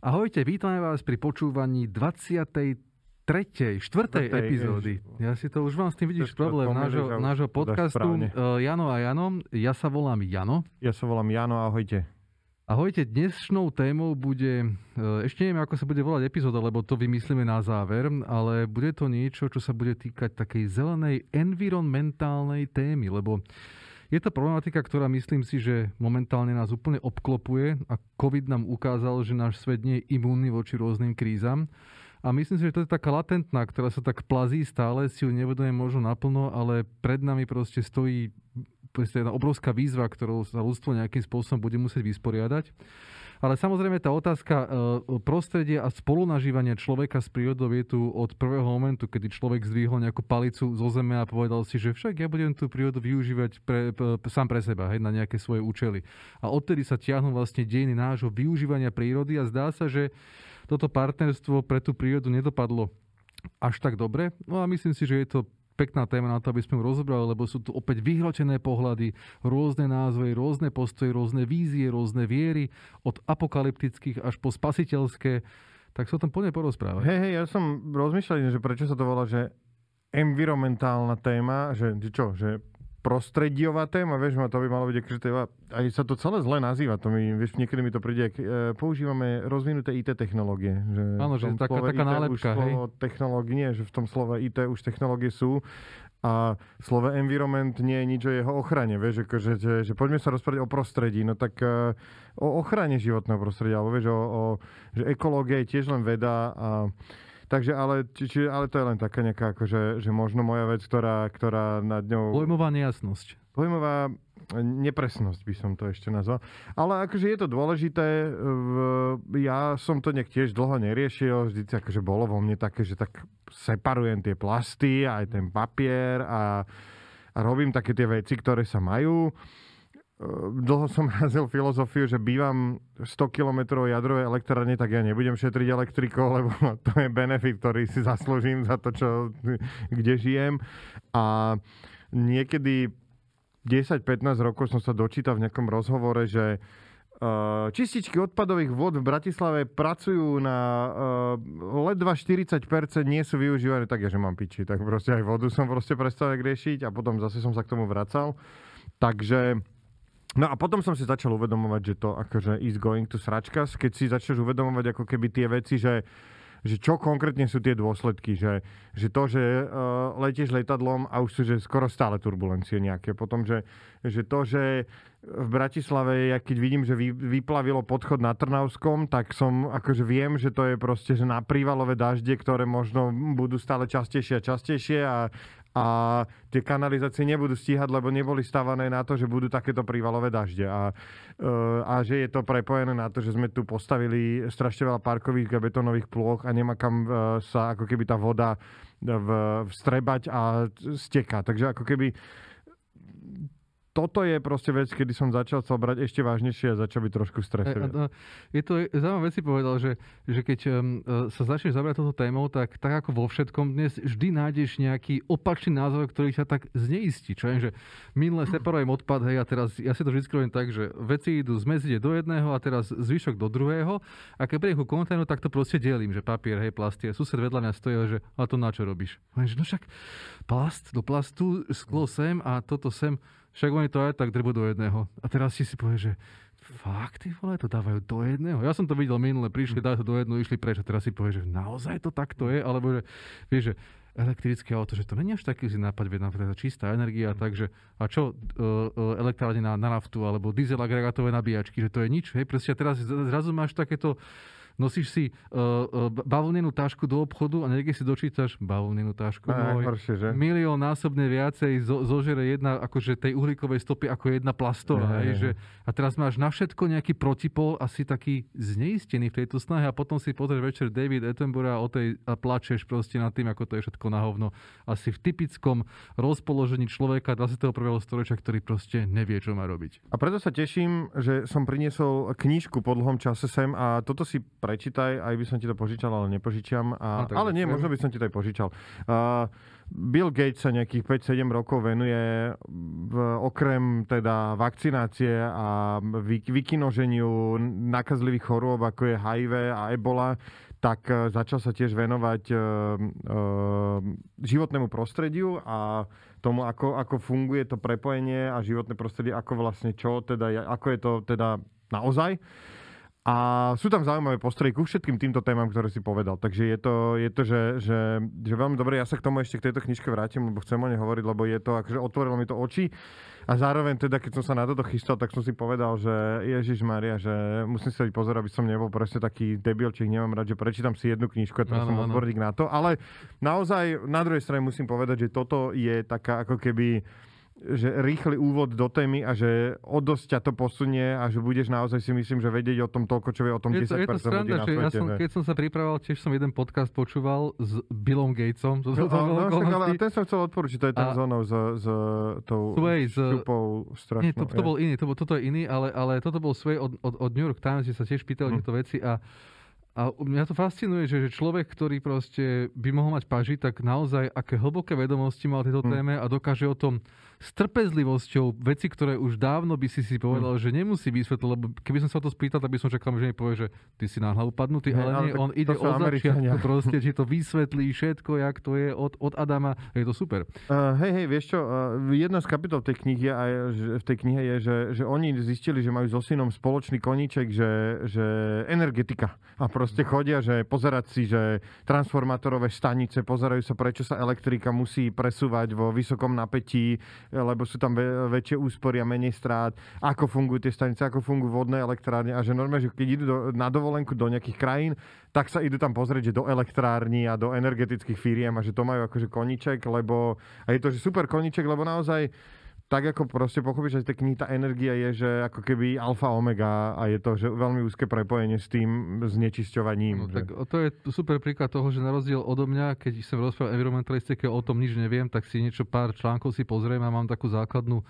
Ahojte, vítame vás pri počúvaní 23. 4. epizódy. Ja si to už mám s tým vidíš problém nášho, nášho podcastu uh, Jano a Jano. Ja sa volám Jano. Ja sa volám Jano, ahojte. Ahojte, dnešnou témou bude, uh, ešte neviem, ako sa bude volať epizóda, lebo to vymyslíme na záver, ale bude to niečo, čo sa bude týkať takej zelenej environmentálnej témy, lebo je to problematika, ktorá myslím si, že momentálne nás úplne obklopuje a COVID nám ukázal, že náš svet nie je imúnny voči rôznym krízam. A myslím si, že to je taká latentná, ktorá sa tak plazí stále, si ju nevedome možno naplno, ale pred nami proste stojí proste jedna obrovská výzva, ktorou sa ľudstvo nejakým spôsobom bude musieť vysporiadať. Ale samozrejme tá otázka e, prostredia a spolunažívania človeka s prírodou je tu od prvého momentu, kedy človek zdvihol nejakú palicu zo zeme a povedal si, že však ja budem tú prírodu využívať pre, pre, sám pre seba, hej, na nejaké svoje účely. A odtedy sa tiahnu vlastne dejiny nášho využívania prírody a zdá sa, že toto partnerstvo pre tú prírodu nedopadlo až tak dobre. No a myslím si, že je to pekná téma na to, aby sme ju rozobrali, lebo sú tu opäť vyhročené pohľady, rôzne názvy, rôzne postoje, rôzne vízie, rôzne viery, od apokalyptických až po spasiteľské. Tak sa o tom poďme porozprávať. Hej, hej, ja som rozmýšľal, že prečo sa to volá, že environmentálna téma, že čo, že prostrediová téma, vieš, to by malo byť akože téma, aj sa to celé zle nazýva, to mi, vieš, niekedy mi to príde, ak, e, používame rozvinuté IT technológie. Že Áno, že taká, taká nálepka, hej. Technológie, nie, že v tom slove IT už technológie sú a slovo environment nie je nič o jeho ochrane, vieš, akože, že, že poďme sa rozprávať o prostredí, no tak uh, o ochrane životného prostredia, alebo vieš, o, o, že ekológia je tiež len veda a Takže ale, či, či, ale to je len taká nejaká, akože, že možno moja vec, ktorá, ktorá nad ňou... Pojmová nejasnosť. Pojmová nepresnosť by som to ešte nazval. Ale akože je to dôležité. Ja som to nejak tiež dlho neriešil. Vždy akože bolo vo mne také, že tak separujem tie plasty, aj ten papier a, a robím také tie veci, ktoré sa majú. Ehm, dlho som razil filozofiu, že bývam 100 km jadrovej elektrárne, tak ja nebudem šetriť elektrikou, lebo to je benefit, ktorý si zaslúžim za to, čo, kde žijem. A niekedy 10-15 rokov som sa dočítal v nejakom rozhovore, že Uh, čističky odpadových vod v Bratislave pracujú na uh, ledva 40%, nie sú využívané, tak že mám piči. Tak proste aj vodu som proste prestal riešiť a potom zase som sa k tomu vracal. Takže No a potom som si začal uvedomovať, že to akože is going to sračkas, keď si začneš uvedomovať ako keby tie veci, že že čo konkrétne sú tie dôsledky, že, že to, že uh, letieš letadlom a už sú že skoro stále turbulencie nejaké, potom, že, že to, že v Bratislave, ja keď vidím, že vy, vyplavilo podchod na Trnavskom, tak som akože viem, že to je proste že na prívalové dažde, ktoré možno budú stále častejšie a častejšie a, a tie kanalizácie nebudú stíhať, lebo neboli stavané na to, že budú takéto prívalové dažde. A, e, a že je to prepojené na to, že sme tu postavili strašne veľa parkových a betónových plôch a nemá kam e, sa ako keby tá voda vstrebať a steká. Takže ako keby toto je proste vec, kedy som začal sa brať ešte vážnejšie a začal byť trošku stresový. Je to zaujímavé vec si povedal, že, že keď um, sa začneš zabrať toto témou, tak tak ako vo všetkom dnes vždy nájdeš nejaký opačný názor, ktorý sa tak zneistí. Čo je, že minule separujem odpad, hej, a teraz ja si to vždy robím tak, že veci idú z mezie do jedného a teraz zvyšok do druhého a keď príjem ku kontajneru, tak to proste delím, že papier, hej, plasty. A sused vedľa mňa stojí, že a to na čo robíš? Že, no však plast do plastu, sklo sem a toto sem však oni to aj tak drbu do jedného. A teraz si si povie, že fakt, ty vole, to dávajú do jedného. Ja som to videl minule, prišli, dali to do jedného, išli preč. A teraz si povie, že naozaj to takto je, alebo že, vieš, že elektrické auto, že to není až taký nápad, veď napríklad čistá energia, takže a čo uh, uh, elektrárne na, na naftu, alebo diesel agregátové nabíjačky, že to je nič, hej, proste teraz zrazu máš takéto nosíš si uh, bavlnenú tášku do obchodu a niekde si dočítaš bavlnenú tášku. A, môj, horšie, že? Milión násobne viacej zo, zožere jedna akože tej uhlíkovej stopy ako jedna plastová. Je, že, a teraz máš na všetko nejaký protipol a si taký zneistený v tejto snahe a potom si pozrieš večer David Attenborough a, o tej, a plačeš proste nad tým, ako to je všetko na hovno. Asi v typickom rozpoložení človeka 21. storočia, ktorý proste nevie, čo má robiť. A preto sa teším, že som priniesol knižku po dlhom čase sem a toto si pre prečítaj, aj by som ti to požičal, ale nepožičiam. A, no, ale nie, možno by som ti to aj požičal. Uh, Bill Gates sa nejakých 5-7 rokov venuje v okrem teda vakcinácie a vy, vykinoženiu nakazlivých chorôb, ako je HIV a ebola, tak e, začal sa tiež venovať uh, uh, životnému prostrediu a tomu, ako, ako funguje to prepojenie a životné prostredie, ako vlastne čo, teda, ako je to teda naozaj. A sú tam zaujímavé postrehy ku všetkým týmto témam, ktoré si povedal. Takže je to, je to že, že, že veľmi dobre. Ja sa k tomu ešte k tejto knižke vrátim, lebo chcem o nej hovoriť, lebo je to, akože otvorilo mi to oči. A zároveň teda, keď som sa na toto chystal, tak som si povedal, že Ježiš Maria, že musím si dať pozor, aby som nebol proste taký debilčík, nemám rád, že prečítam si jednu knižku a teraz som odborník na to. Ale naozaj na druhej strane musím povedať, že toto je taká ako keby že rýchly úvod do témy a že o dosť ťa to posunie a že budeš naozaj si myslím, že vedieť o tom toľko, čo vie o tom je to, 10% je to sranda, ľudí na svete. Ja som, keď som sa pripravoval, tiež som jeden podcast počúval s Billom Gatesom. To, to, to, no, no, ale ten som chcel odporučiť, to je ten zónou s, s tou Sway, šupou strašnou. Nie, to, to bol iný, to, bol, toto je iný, ale, ale toto bol Sway od, od, od New York Times, kde sa tiež pýtali hm. tieto veci a a mňa to fascinuje, že, že človek, ktorý proste by mohol mať paži, tak naozaj aké hlboké vedomosti mal o tejto hm. téme a dokáže o tom s trpezlivosťou veci, ktoré už dávno by si si povedal, mm. že nemusí vysvetliť, lebo keby som sa to spýtal, tak by som čakal, že mi povie, že ty si na hlavu padnutý, ale, ale nie, on ide od začiatku proste, že to vysvetlí všetko, jak to je od, od Adama, je to super. Uh, hej, hej, vieš čo, uh, jedna z kapitol tej knihy že, v tej knihe je, že, že oni zistili, že majú so synom spoločný koníček, že, že energetika. A proste chodia, že pozerať si, že transformátorové stanice, pozerajú sa, prečo sa elektrika musí presúvať vo vysokom napätí, lebo sú tam väčšie úspory a menej strát, ako fungujú tie stanice, ako fungujú vodné elektrárne a že normálne, že keď idú do, na dovolenku do nejakých krajín, tak sa idú tam pozrieť, že do elektrární a do energetických firiem a že to majú akože koniček, lebo a je to, že super koniček, lebo naozaj tak ako proste pochopíš, že tej knihy tá energia je, že ako keby alfa omega a je to že veľmi úzke prepojenie s tým znečisťovaním. No, že... tak to je super príklad toho, že na rozdiel odo mňa, keď som rozprával environmentalistike, o tom nič neviem, tak si niečo, pár článkov si pozriem a mám takú základnú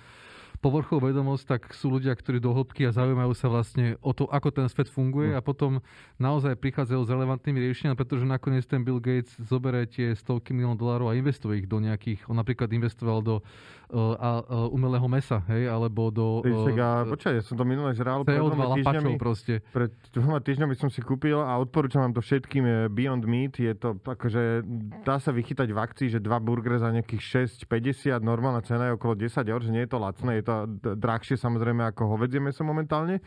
povrchovú vedomosť, tak sú ľudia, ktorí do hĺbky a zaujímajú sa vlastne o to, ako ten svet funguje no. a potom naozaj prichádzajú s relevantnými riešeniami, pretože nakoniec ten Bill Gates zoberie tie stovky miliónov dolárov a investuje ich do nejakých, on napríklad investoval do uh, uh, umelého mesa, hej, alebo do... Uh, a, počkaj, ja som to minulé žral pred dvoma týždňami, proste. Pred dvoma týždňami som si kúpil a odporúčam vám to všetkým Beyond Meat, je to akože, dá sa vychytať v akcii, že dva burgery za nejakých 6,50, normálna cena je okolo 10 eur, že nie je to lacné, je to drahšie samozrejme ako hovedzie meso momentálne.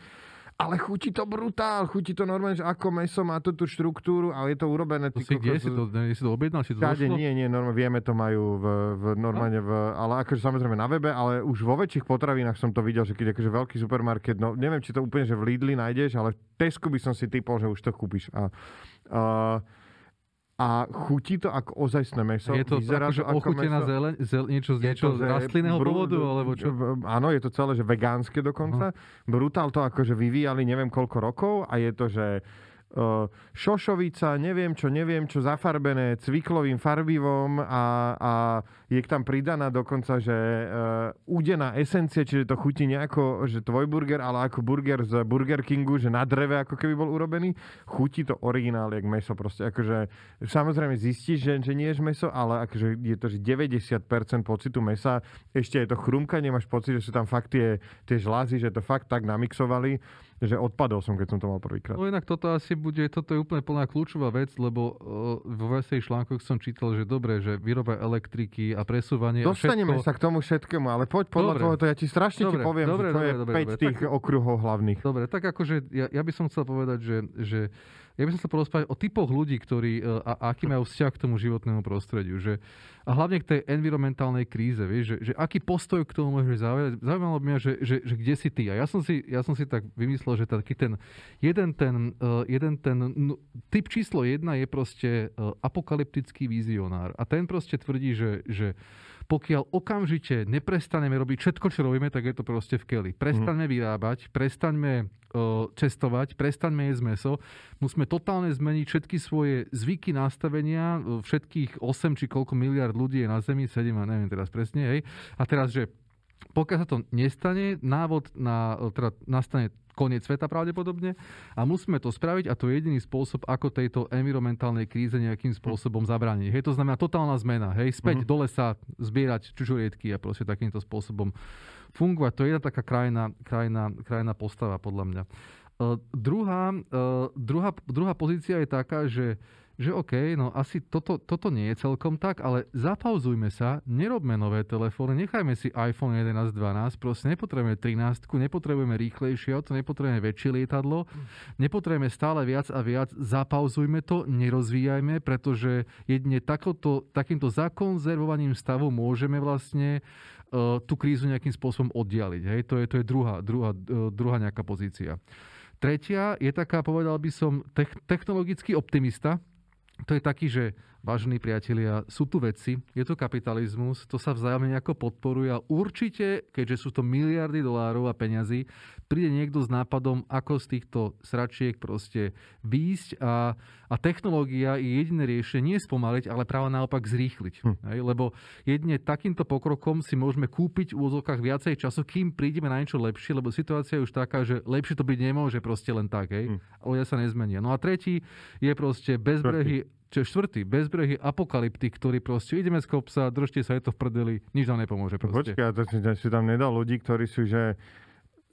Ale chutí to brutál, chutí to normálne, že ako meso má tú, tú štruktúru a je to urobené. To si kde si to, si to objednal? Si to Kade, nie, nie, normálne, vieme to majú v, v normálne, v, ale akože samozrejme na webe, ale už vo väčších potravinách som to videl, že keď akože veľký supermarket, no neviem, či to úplne, že v Lidli nájdeš, ale v Tesku by som si typol, že už to kúpiš. A, a a chutí to ako ozajstné meso. Je to Vyzerá akože to ochutená zeleň, zel, niečo, z niečo z rastlinného brú, pôvodu, alebo čo? Áno, je to celé, že vegánske dokonca. Uh-huh. Brutál to akože vyvíjali neviem koľko rokov a je to, že šošovica, neviem čo, neviem čo, zafarbené cviklovým farbivom a, a je tam pridaná dokonca, že uh, údená esencia, čiže to chutí nejako, že tvoj burger, ale ako burger z Burger Kingu, že na dreve ako keby bol urobený. Chutí to originál, jak meso proste. Akože, samozrejme zistíš, že, že nie je meso, ale akože je to, že 90% pocitu mesa, ešte je to chrumka, nemáš pocit, že sú tam fakt tie, tie žlázy, že to fakt tak namixovali že odpadol som, keď som to mal prvýkrát. No inak toto asi bude, toto je úplne plná kľúčová vec, lebo uh, vo viacej článkoch som čítal, že dobre, že výroba elektriky a presúvanie Dostaneme všetko... sa k tomu všetkému, ale poď podľa dobre. toho, to ja ti strašne dobre, ti poviem, dobre, že to dobre, je dobre, 5 dobre. tých tak, okruhov hlavných. Dobre, tak akože ja, ja by som chcel povedať, že, že ja by som sa porozprávať o typoch ľudí, ktorí, e, a, a aký majú vzťah k tomu životnému prostrediu. Že, a hlavne k tej environmentálnej kríze, vieš, že, že aký postoj k tomu môžeš zaujať. Zaujímalo by mňa, že, že, že kde si ty. A ja som si, ja som si tak vymyslel, že taký ten jeden ten, uh, jeden ten no, typ číslo jedna je proste uh, apokalyptický vizionár. A ten proste tvrdí, že, že pokiaľ okamžite neprestaneme robiť všetko, čo robíme, tak je to proste v keli. Prestaňme vyrábať, prestaňme cestovať, prestaňme jesť meso, musíme totálne zmeniť všetky svoje zvyky, nastavenia, všetkých 8 či koľko miliard ľudí je na Zemi, 7 a neviem teraz presne, hej. A teraz, že pokiaľ sa to nestane, návod na, teda nastane koniec sveta pravdepodobne a musíme to spraviť a to je jediný spôsob, ako tejto environmentálnej kríze nejakým spôsobom zabrániť. Hej, to znamená totálna zmena. Hej, späť uh-huh. do lesa, zbierať čužoriedky a proste takýmto spôsobom fungovať. To je jedna taká krajná, krajná, krajná postava podľa mňa. Uh, druhá, uh, druhá, druhá pozícia je taká, že že OK, no asi toto, toto nie je celkom tak, ale zapauzujme sa, nerobme nové telefóny, nechajme si iPhone 11, 12, proste nepotrebujeme 13, nepotrebujeme rýchlejšie auto, nepotrebujeme väčšie lietadlo, nepotrebujeme stále viac a viac, zapauzujme to, nerozvíjajme, pretože jedine takoto, takýmto zakonzervovaním stavu môžeme vlastne uh, tú krízu nejakým spôsobom oddialiť. Hej? To je, to je druhá, druhá, uh, druhá nejaká pozícia. Tretia je taká, povedal by som, technologický optimista, to je taký, že vážení priatelia, sú tu veci, je to kapitalizmus, to sa vzájomne nejako podporuje a určite, keďže sú to miliardy dolárov a peňazí, príde niekto s nápadom, ako z týchto sračiek proste výjsť a, a technológia je jediné riešenie, nie spomaliť, ale práve naopak zrýchliť. Hm. Hej? Lebo jedine takýmto pokrokom si môžeme kúpiť v úzokách viacej času, kým prídeme na niečo lepšie, lebo situácia je už taká, že lepšie to byť nemôže proste len tak. Hej? Hm. Ľudia sa nezmenia. No a tretí je proste bezbrehy čo je štvrtý, bezbrehy apokalyptik, ktorý proste ideme z kopsa, držte sa, je to v prdeli, nič nám nepomôže. Proste. Počkaj, to si, si tam nedal ľudí, ktorí sú, že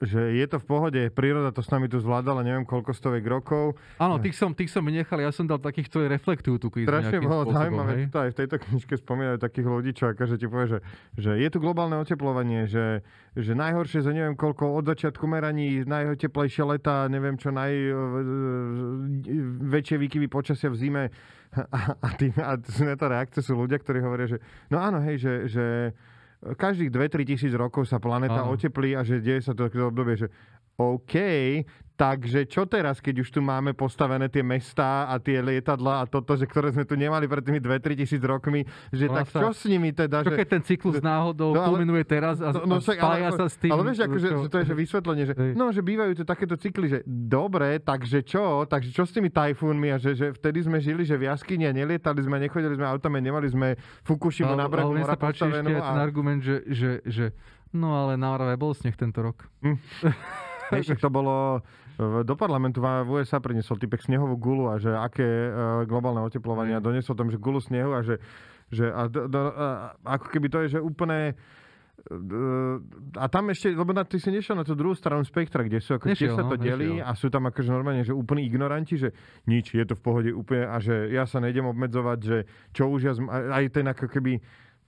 že je to v pohode, príroda to s nami tu zvládala neviem koľko stovek rokov. Áno, tých som, tých som nechal, ja som dal takých, ktorí reflektujú tú krízu Strašne bolo zaujímavé, aj v tejto knižke spomínajú takých ľudí, čo akože ti povie, že, že je tu globálne oteplovanie, že, že najhoršie za neviem koľko od začiatku meraní, najteplejšie leta, neviem čo, najväčšie výkyvy počasia v zime a, a, tým, a na to reakcie sú ľudia, ktorí hovoria, že no áno, hej, že, že každých 2-3 tisíc rokov sa planéta oteplí a že deje sa to obdobie, že OK, Takže čo teraz, keď už tu máme postavené tie mestá a tie lietadla a toto, že ktoré sme tu nemali pred tými 2-3 tisíc rokmi, že no tak čo s nimi teda? Čo že, keď ten cyklus náhodou no, kulminuje teraz a, no, no, spája ale, sa s tým? Ale vieš, akože, že to je že vysvetlenie, že, no, že bývajú tu takéto cykly, že dobre, takže čo? Takže čo s tými tajfúnmi a že, že vtedy sme žili, že v jaskyni a nelietali sme, nechodili sme autami, nemali sme Fukushimu na brehu mora sa páči ešte a... ten argument, že, že, že no ale na Orave bol sneh tento rok. Hm. to bolo do parlamentu v USA priniesol typek snehovú gulu a že aké uh, globálne oteplovanie a doniesol tam, že gulu snehu a že, že a, do, a, ako keby to je, že úplne uh, a tam ešte, lebo na, ty si nešiel na tú druhú stranu spektra, kde sú, ako nešiel, sa to no, delí nešiel. a sú tam akože normálne, že úplní ignoranti, že nič, je to v pohode úplne a že ja sa nejdem obmedzovať, že čo už ja, aj ten ako keby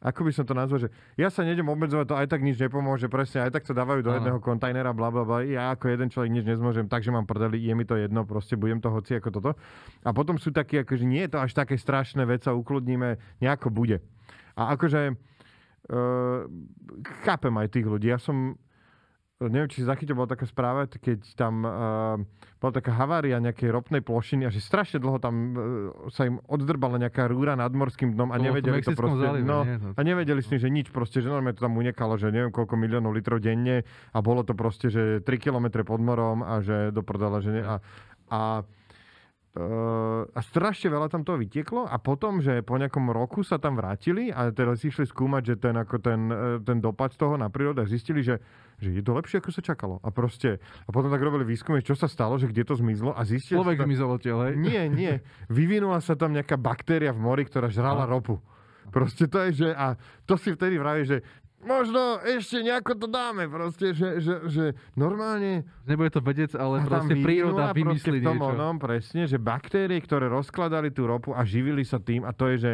ako by som to nazval, že ja sa nejdem obmedzovať, to aj tak nič nepomôže, presne, aj tak to dávajú do Aha. jedného kontajnera, bla, bla, bla, ja ako jeden človek nič nezmôžem, takže mám prdeli, je mi to jedno, proste budem to hoci ako toto. A potom sú takí, akože nie je to až také strašné vec, sa ukludníme, nejako bude. A akože, uh, chápem aj tých ľudí, ja som neviem, či si zachytil, bola taká správa, keď tam uh, bola taká havária nejakej ropnej plošiny a že strašne dlho tam uh, sa im oddrbala nejaká rúra nad morským dnom a nevedeli to, to proste, zálive, no, nie, to... a nevedeli s tým, že nič proste, že normálne to tam unikalo, že neviem koľko miliónov litrov denne a bolo to proste, že 3 km pod morom a že doprdala, že ne, a, a a strašne veľa tam toho vytieklo a potom, že po nejakom roku sa tam vrátili a teraz si išli skúmať, že ten, ako ten, e, ten dopad toho na prírodu a zistili, že, že je to lepšie, ako sa čakalo. A proste, a potom tak robili výskumy, čo sa stalo, že kde to zmizlo a zistili... Človek zmizol hej? Nie, nie. Vyvinula sa tam nejaká baktéria v mori, ktorá žrala no. ropu. Proste to je, že a to si vtedy vraví, že možno ešte nejako to dáme, proste, že, že, že normálne... Nebude to vedec, ale proste príroda vymyslí niečo. Onom, presne, že baktérie, ktoré rozkladali tú ropu a živili sa tým a to je, že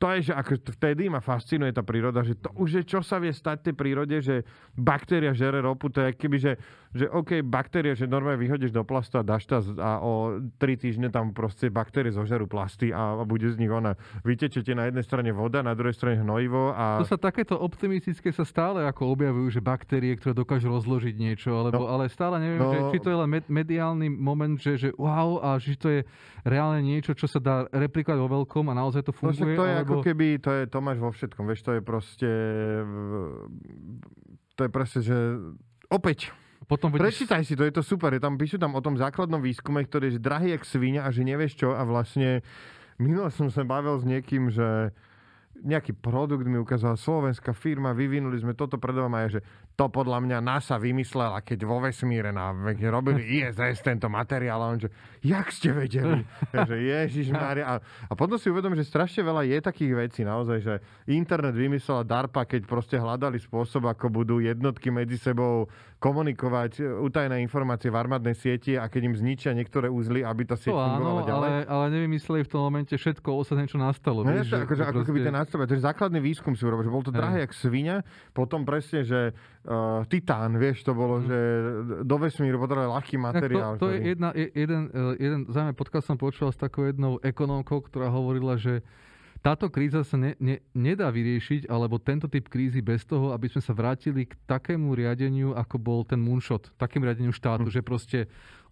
to je, že ako vtedy ma fascinuje tá príroda, že to už je, čo sa vie stať tej prírode, že baktéria žere ropu, to je keby, že že OK, baktérie, že normálne vyhodíš do plastu a dáš to a o 3 týždne tam proste baktérie zožerú plasty a, a bude z nich ona. Vytečete na jednej strane voda, na druhej strane hnojivo a... To sa takéto optimistické sa stále ako objavujú, že baktérie, ktoré dokážu rozložiť niečo, alebo, no, ale stále neviem, no, že, či to je len med, mediálny moment, že, že wow, a že to je reálne niečo, čo sa dá replikovať vo veľkom a naozaj to no, funguje. No, to je alebo... ako keby, to, je, to máš vo všetkom, vieš, to je proste to je proste, že opäť potom budeš... Prečítaj si to, je to super. Je tam, píšu tam o tom základnom výskume, ktorý je drahý jak svinia a že nevieš čo a vlastne minule som sa bavil s niekým, že nejaký produkt mi ukázala slovenská firma, vyvinuli sme toto predávam a je, že to podľa mňa NASA vymyslela, keď vo vesmíre na, robili ISS tento materiál a on, že jak ste vedeli? že Ježiš Maria. A, a potom si uvedom, že strašne veľa je takých vecí naozaj, že internet vymyslela DARPA, keď proste hľadali spôsob, ako budú jednotky medzi sebou komunikovať utajené informácie v armádnej sieti a keď im zničia niektoré úzly, aby tá sieť fungovala ďalej. Ale, ale nevymysleli v tom momente všetko, ostatné, čo nastalo. No, vieš, akože, ako keby ten nástroj, to je základný výskum si urobil, že bol to drahé jak svinia, potom presne, že uh, titán, vieš, to bolo, mm. že do vesmíru potrebuje ľahký materiál. to, to ktorý... je jedna, jeden, eh, jeden zaujímavý podcast som počúval s takou jednou ekonómkou, ktorá hovorila, že táto kríza sa ne, ne, nedá vyriešiť, alebo tento typ krízy bez toho, aby sme sa vrátili k takému riadeniu, ako bol ten moonshot, takému riadeniu štátu, hm. že proste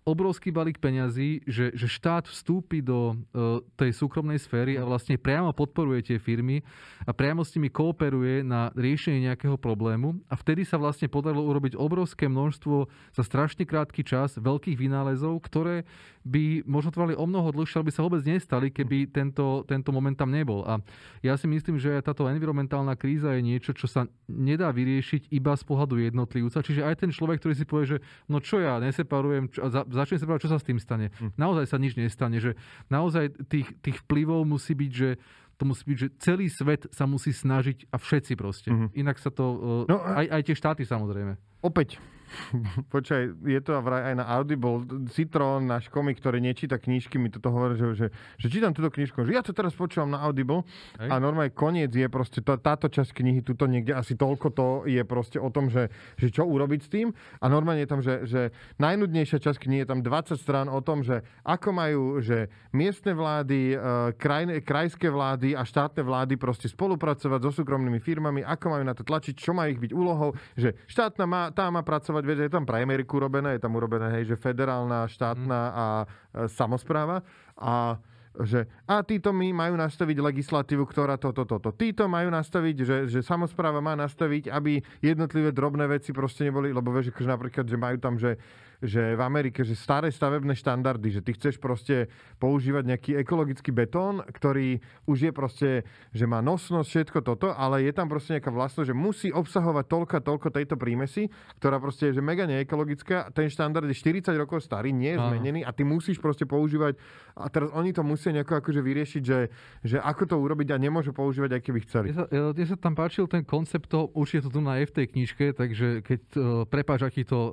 obrovský balík peňazí, že, že štát vstúpi do uh, tej súkromnej sféry a vlastne priamo podporuje tie firmy a priamo s nimi kooperuje na riešenie nejakého problému a vtedy sa vlastne podarilo urobiť obrovské množstvo za strašne krátky čas veľkých vynálezov, ktoré by možno trvali o mnoho dlhšie, aby sa vôbec nestali, keby tento, tento moment tam nebol. A ja si myslím, že táto environmentálna kríza je niečo, čo sa nedá vyriešiť iba z pohľadu jednotlivca. Čiže aj ten človek, ktorý si povie, že no čo ja neseparujem, čo, za, začne sa povedať, čo sa s tým stane. Hm. Naozaj sa nič nestane, že naozaj tých, tých vplyvov musí byť, že to musí byť, že celý svet sa musí snažiť a všetci proste. Mm-hmm. Inak sa to... No, aj, aj tie štáty samozrejme. Opäť, Počkaj, je to vraj aj na Audible. Citron, náš komik, ktorý nečíta knižky, mi toto hovorí, že, že, že čítam túto knižku, že ja to teraz počúvam na Audible Hej. a normálne koniec je proste, to, táto časť knihy, tuto niekde asi toľko to je proste o tom, že, že čo urobiť s tým a normálne je tam, že, že najnudnejšia časť knihy je tam 20 strán o tom, že ako majú, že miestne vlády, e, kraj, krajské vlády a štátne vlády proste spolupracovať so súkromnými firmami, ako majú na to tlačiť, čo má ich byť úlohou, že štátna má, tá má pracovať pracovať, vieš, je tam pre Ameriku urobené, je tam urobené, hej, že federálna, štátna mm. a e, samozpráva a že a títo mi majú nastaviť legislatívu, ktorá toto, toto. Títo majú nastaviť, že, že samozpráva má nastaviť, aby jednotlivé drobné veci proste neboli, lebo vieš, akože napríklad, že majú tam, že že v Amerike, že staré stavebné štandardy, že ty chceš proste používať nejaký ekologický betón, ktorý už je proste, že má nosnosť, všetko toto, ale je tam proste nejaká vlastnosť, že musí obsahovať toľko toľko tejto prímesy, ktorá proste je že mega neekologická. Ten štandard je 40 rokov starý, nie je zmenený a ty musíš proste používať a teraz oni to musia nejako akože vyriešiť, že, že ako to urobiť a nemôžu používať, aj keby chceli. Mne sa, mne sa tam páčil ten koncept toho, určite to tu na F tej knižke, takže keď uh, prepáč, aký to uh,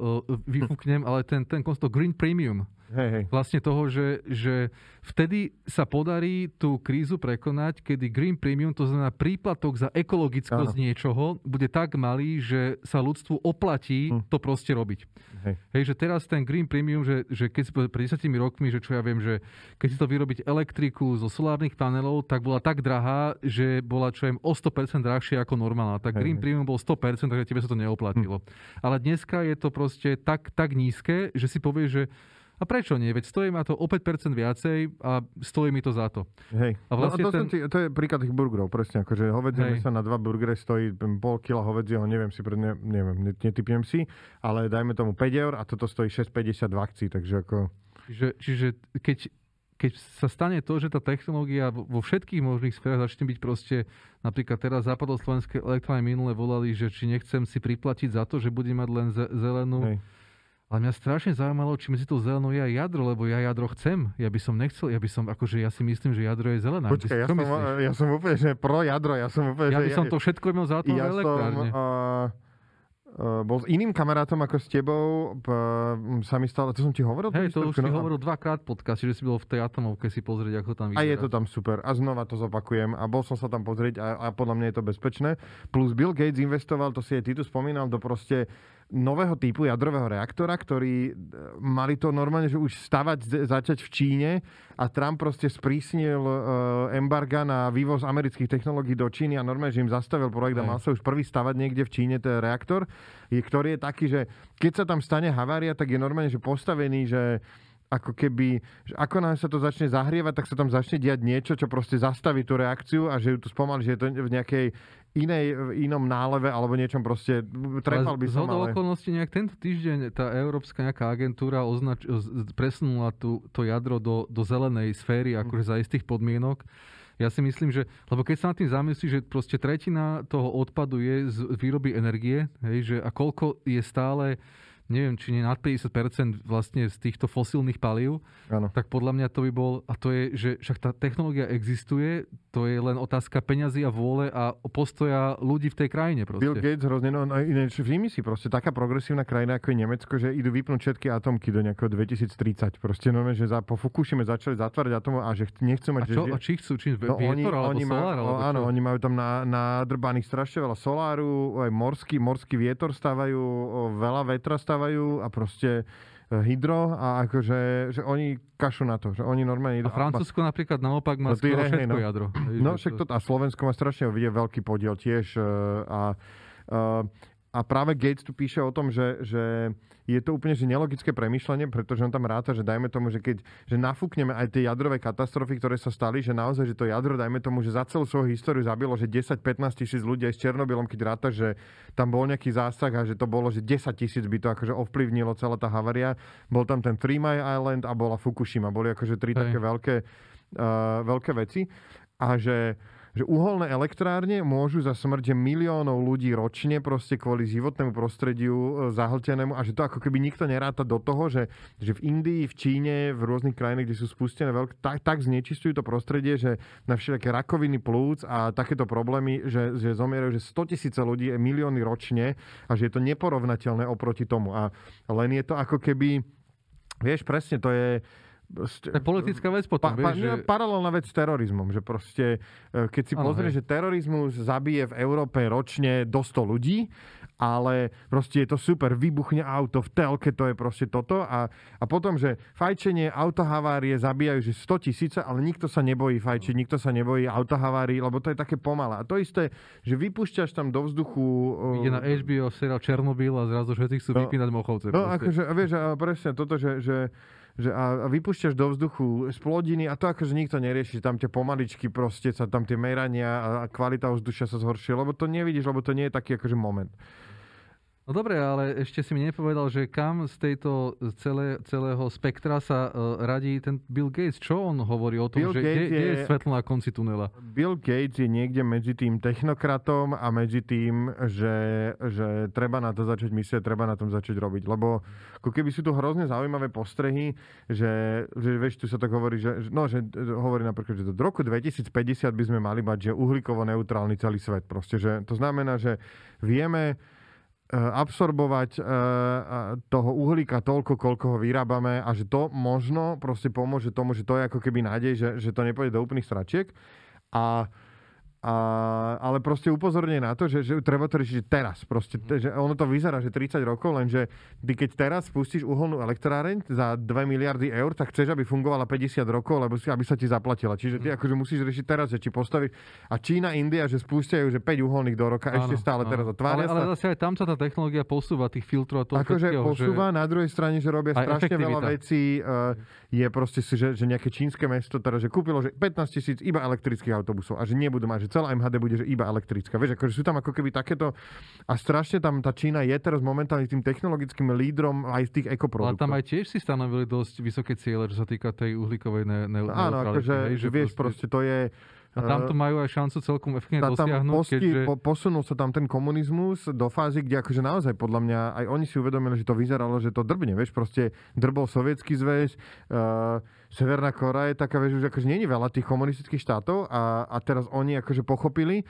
vyfúknem, ale ten, ten koncept Green Premium, Hej, hej. Vlastne toho, že, že vtedy sa podarí tú krízu prekonať, kedy Green Premium, to znamená príplatok za ekologickosť Áno. niečoho, bude tak malý, že sa ľudstvu oplatí hm. to proste robiť. Hej. hej, že teraz ten Green Premium, že, že keď si pred 10 rokmi, že čo ja viem, že keď si to vyrobiť elektriku zo solárnych panelov, tak bola tak drahá, že bola čo viem o 100% drahšie ako normálna. Tak hej, Green hej. Premium bol 100%, takže tebe sa to neoplatilo. Hm. Ale dneska je to proste tak, tak nízke, že si povie, že a prečo nie? Veď stojí ma to o 5% viacej a stojí mi to za to. Hej. A vlastne no a to, ten... ti, to je príklad tých burgerov, presne. Akože hovedzie sa na dva burgery stojí pol kila hovedzieho, neviem si, ne, neviem, netypnem si, ale dajme tomu 5 eur a toto stojí 6,50 v akcii, takže ako... Čiže, čiže keď, keď sa stane to, že tá technológia vo všetkých možných sférach začne byť proste, napríklad teraz západoslovenské elektrárne minule volali, že či nechcem si priplatiť za to, že budem mať len zelenú Hej ale mňa strašne zaujímalo, či medzi tou zelenou je aj jadro, lebo ja jadro chcem. Ja by som nechcel, ja by som, akože ja si myslím, že jadro je zelená. Počkaj, ja, som, ja som úplne, že pro jadro, ja som úplne, Ja by že som to všetko imel za to ja elektrárne. Som, uh, bol s iným kamarátom ako s tebou, p, sa mi stalo, to som ti hovoril? Hej, to, to už no, si hovoril dvakrát podcast, že si bol v tej atomovke si pozrieť, ako tam vyzerá. A je to tam super. A znova to zopakujem. A bol som sa tam pozrieť a, a podľa mňa je to bezpečné. Plus Bill Gates investoval, to si aj ty tu spomínal, do proste nového typu jadrového reaktora, ktorý e, mali to normálne, že už stavať, začať v Číne a Trump proste sprísnil uh, embarga na vývoz amerických technológií do Číny a normálne, že im zastavil projekt a mal sa už prvý stavať niekde v Číne ten reaktor, ktorý je taký, že keď sa tam stane havária, tak je normálne, že postavený, že ako keby, že ako nám sa to začne zahrievať, tak sa tam začne diať niečo, čo proste zastaví tú reakciu a že ju tu spomalí, že je to v nejakej inej, v inom náleve alebo niečom proste. Trepal by som, ale... okolností nejak tento týždeň tá európska nejaká agentúra označ, presunula tú, to jadro do, do zelenej sféry, akože za istých podmienok. Ja si myslím, že, lebo keď sa nad tým zamyslíš, že proste tretina toho odpadu je z výroby energie, hej, že a koľko je stále neviem, či nie nad 50% vlastne z týchto fosílnych palív, ano. tak podľa mňa to by bol, a to je, že však tá technológia existuje, to je len otázka peňazí a vôle a postoja ľudí v tej krajine. Proste. Bill Gates hrozne, no, no ináč všimni si proste, taká progresívna krajina ako je Nemecko, že idú vypnúť všetky atomky do nejakého 2030. Proste no, že za, po Fukushime začali zatvárať atomov a že nechcú mať... A, čo, že, a či chcú? Či no, vietor, oni, alebo oni solár? Alebo áno, čo? oni majú tam na, nadrbaných strašne veľa soláru, aj morský, morský vietor stávajú, veľa vetra stávajú dostávajú a proste e, hydro a akože, že oni kašu na to, že oni normálne idú... A Francúzsko a, napríklad naopak má no, skoro všetko no. jadro. No však to, a Slovensko má strašne vidie veľký podiel tiež e, a, a, a práve Gates tu píše o tom, že, že je to úplne že nelogické premýšľanie, pretože on tam ráta, že dajme tomu, že keď že nafúkneme aj tie jadrové katastrofy, ktoré sa stali, že naozaj, že to jadro, dajme tomu, že za celú svoju históriu zabilo, že 10-15 tisíc ľudí aj s Černobylom, keď ráta, že tam bol nejaký zásah a že to bolo, že 10 tisíc by to akože ovplyvnilo celá tá havaria. Bol tam ten Three Mile Island a bola Fukushima. Boli akože tri Hej. také veľké, uh, veľké veci. A že že uholné elektrárne môžu za smrť miliónov ľudí ročne proste kvôli životnému prostrediu e, zahltenému a že to ako keby nikto neráta do toho, že, že v Indii, v Číne, v rôznych krajinách, kde sú spustené veľké, tak, tak znečistujú to prostredie, že na všelijaké rakoviny plúc a takéto problémy, že, že zomierajú, že 100 tisíce ľudí, milióny ročne a že je to neporovnateľné oproti tomu. A len je to ako keby, vieš, presne, to je, to je politická vec potom, pa, vieš, pa, že... Paralelná vec s terorizmom, že proste, e, keď si pozrieš, že terorizmus zabije v Európe ročne do 100 ľudí, ale proste je to super, vybuchne auto v telke, to je proste toto a, a potom, že fajčenie, autohavárie zabíjajú, že 100 tisíce, ale nikto sa nebojí fajčiť, nikto sa nebojí autohavárií, lebo to je také pomalé. A to isté, že vypúšťaš tam do vzduchu... Ide na HBO seriál Černobyl a zrazu všetci chcú no, vypínať mochovce. No, akože, a vieš, presne toto, že, že že a, a vypúšťaš do vzduchu splodiny a to akože nikto nerieši, tam tie pomaličky proste sa tam tie merania a kvalita vzdušia sa zhoršuje, lebo to nevidíš, lebo to nie je taký akože moment. No dobre, ale ešte si mi nepovedal, že kam z tejto celé, celého spektra sa uh, radí ten Bill Gates. Čo on hovorí o tom, Bill že kde, je, kde je svetlo na konci tunela? Bill Gates je niekde medzi tým technokratom a medzi tým, že, že treba na to začať myslieť, treba na tom začať robiť. Lebo ako keby sú tu hrozne zaujímavé postrehy, že, že vieš, tu sa tak hovorí, že, no, že hovorí napríklad, že do roku 2050 by sme mali mať, že uhlíkovo neutrálny celý svet. Proste, že to znamená, že vieme absorbovať e, toho uhlíka toľko, koľko ho vyrábame a že to možno proste pomôže tomu, že to je ako keby nádej, že, že to nepôjde do úplných stračiek. A a, ale proste upozorne na to, že, že treba to riešiť teraz. Proste, že ono to vyzerá, že 30 rokov, lenže ty keď teraz spustíš uholnú elektráreň za 2 miliardy eur, tak chceš, aby fungovala 50 rokov, lebo si, aby sa ti zaplatila. Čiže ty mhm. akože musíš riešiť teraz, že či postaviť. A Čína, India, že spúšťajú, že 5 uholných do roka, áno, ešte stále áno. teraz otvária ale, ale zase aj tam sa tá technológia posúva, tých filtrov a toho Akože posúva, že... na druhej strane, že robia strašne veľa vecí. Uh, je proste, že, že nejaké čínske mesto teraz, že kúpilo, že 15 tisíc iba elektrických autobusov a že nebudú mať, že celá MHD bude že iba elektrická. Vieš, akože sú tam ako keby takéto a strašne tam tá Čína je teraz momentálne tým technologickým lídrom aj z tých ekoproduktov. Ale tam aj tiež si stanovili dosť vysoké ciele, čo sa týka tej uhlíkovej ne- ne- Áno, akože, hej, že vieš, proste, proste to je a tam to majú aj šancu celkom efektívne dosiahnuť. Posti, keďže... po, posunul sa tam ten komunizmus do fázy, kde akože naozaj podľa mňa aj oni si uvedomili, že to vyzeralo, že to drbne, vieš, proste drbol sovietský zväz, uh, Severná Korea je taká, vieš, že akože je veľa tých komunistických štátov a, a teraz oni akože pochopili,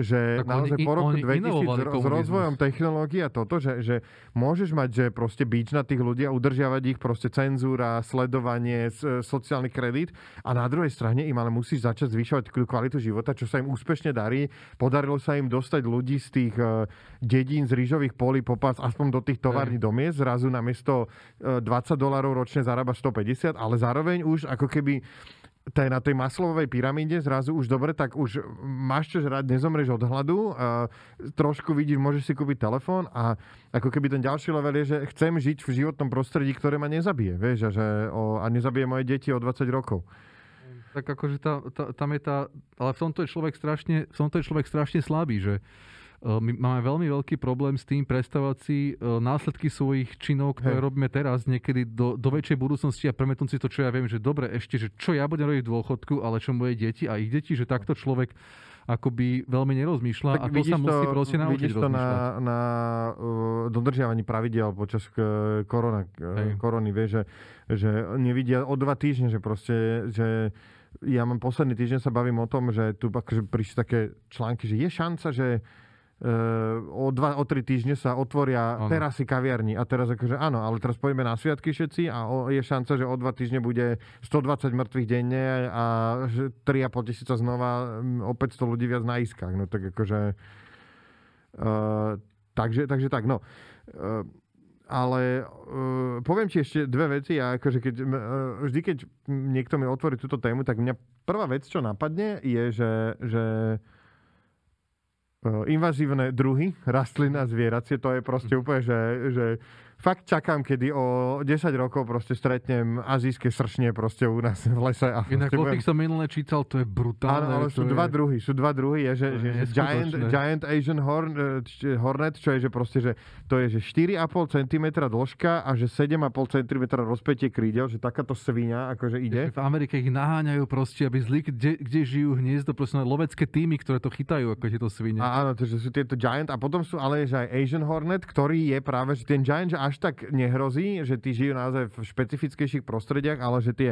že tak naozaj oni, po roku 2000 s rozvojom technológií a toto, že, že môžeš mať, že proste bíč na tých ľudí a udržiavať ich proste cenzúra, sledovanie, sociálny kredit a na druhej strane im ale musíš začať zvyšovať kvalitu života, čo sa im úspešne darí. Podarilo sa im dostať ľudí z tých uh, dedín, z rýžových polí popás aspoň do tých tovární do miest, zrazu na miesto uh, 20 dolárov ročne zarába 150, ale zároveň už ako keby tej, na tej maslovej pyramíde zrazu už dobre, tak už máš čo žrať, nezomreš od hladu, a trošku vidíš, môžeš si kúpiť telefón a ako keby ten ďalší level je, že chcem žiť v životnom prostredí, ktoré ma nezabije, vieš, a, že, o, a nezabije moje deti o 20 rokov. Tak akože tá, tá, tam je tá, ale v tomto je človek strašne, v tomto je človek strašne slabý, že my máme veľmi veľký problém s tým predstavovať si následky svojich činov, ktoré Hej. robíme teraz, niekedy do, do väčšej budúcnosti a premetnúť si to, čo ja viem, že dobre, ešte, že čo ja budem robiť v dôchodku, ale čo moje deti a ich deti, že takto človek akoby veľmi nerozmýšľa tak a to sa musí to, proste naučiť Vidíš to na, na uh, dodržiavaní pravidel počas uh, korona, uh, korony, vieš, že, že nevidia o dva týždne, že proste, že ja mám posledný týždeň sa bavím o tom, že tu akože prišli také články, že je šanca, že o dva, o tri týždne sa otvoria ano. terasy kaviarní a teraz akože áno, ale teraz pôjdeme na sviatky všetci a o, je šanca, že o dva týždne bude 120 mŕtvych denne a 3,5 tisíca znova o 500 ľudí viac na iskách. No tak akože uh, takže, takže tak, no. Uh, ale uh, poviem ti ešte dve veci a akože keď, uh, vždy, keď niekto mi otvorí túto tému, tak mňa prvá vec, čo napadne, je, že, že invazívne druhy, rastliny a zvieracie, to je proste úplne, že, že fakt čakám, kedy o 10 rokov proste stretnem azijské sršne proste u nás v lese. A Inak tých som minulé čítal, to je brutálne. Áno, ale sú je... dva druhy, sú dva druhy, je, že, že giant, giant Asian horn, e, hornet, čo je, že proste, že to je, že 4,5 cm dĺžka a že 7,5 cm rozpätie krídel, že takáto svinia akože ide. V Amerike ich naháňajú proste, aby zlí, kde, kde žijú hniezdo, proste lovecké týmy, ktoré to chytajú, ako tieto svine. A áno, že sú tieto giant a potom sú ale že aj Asian hornet, ktorý je práve, že ten giant, že až až tak nehrozí, že tí žijú naozaj v špecifickejších prostrediach, ale že tie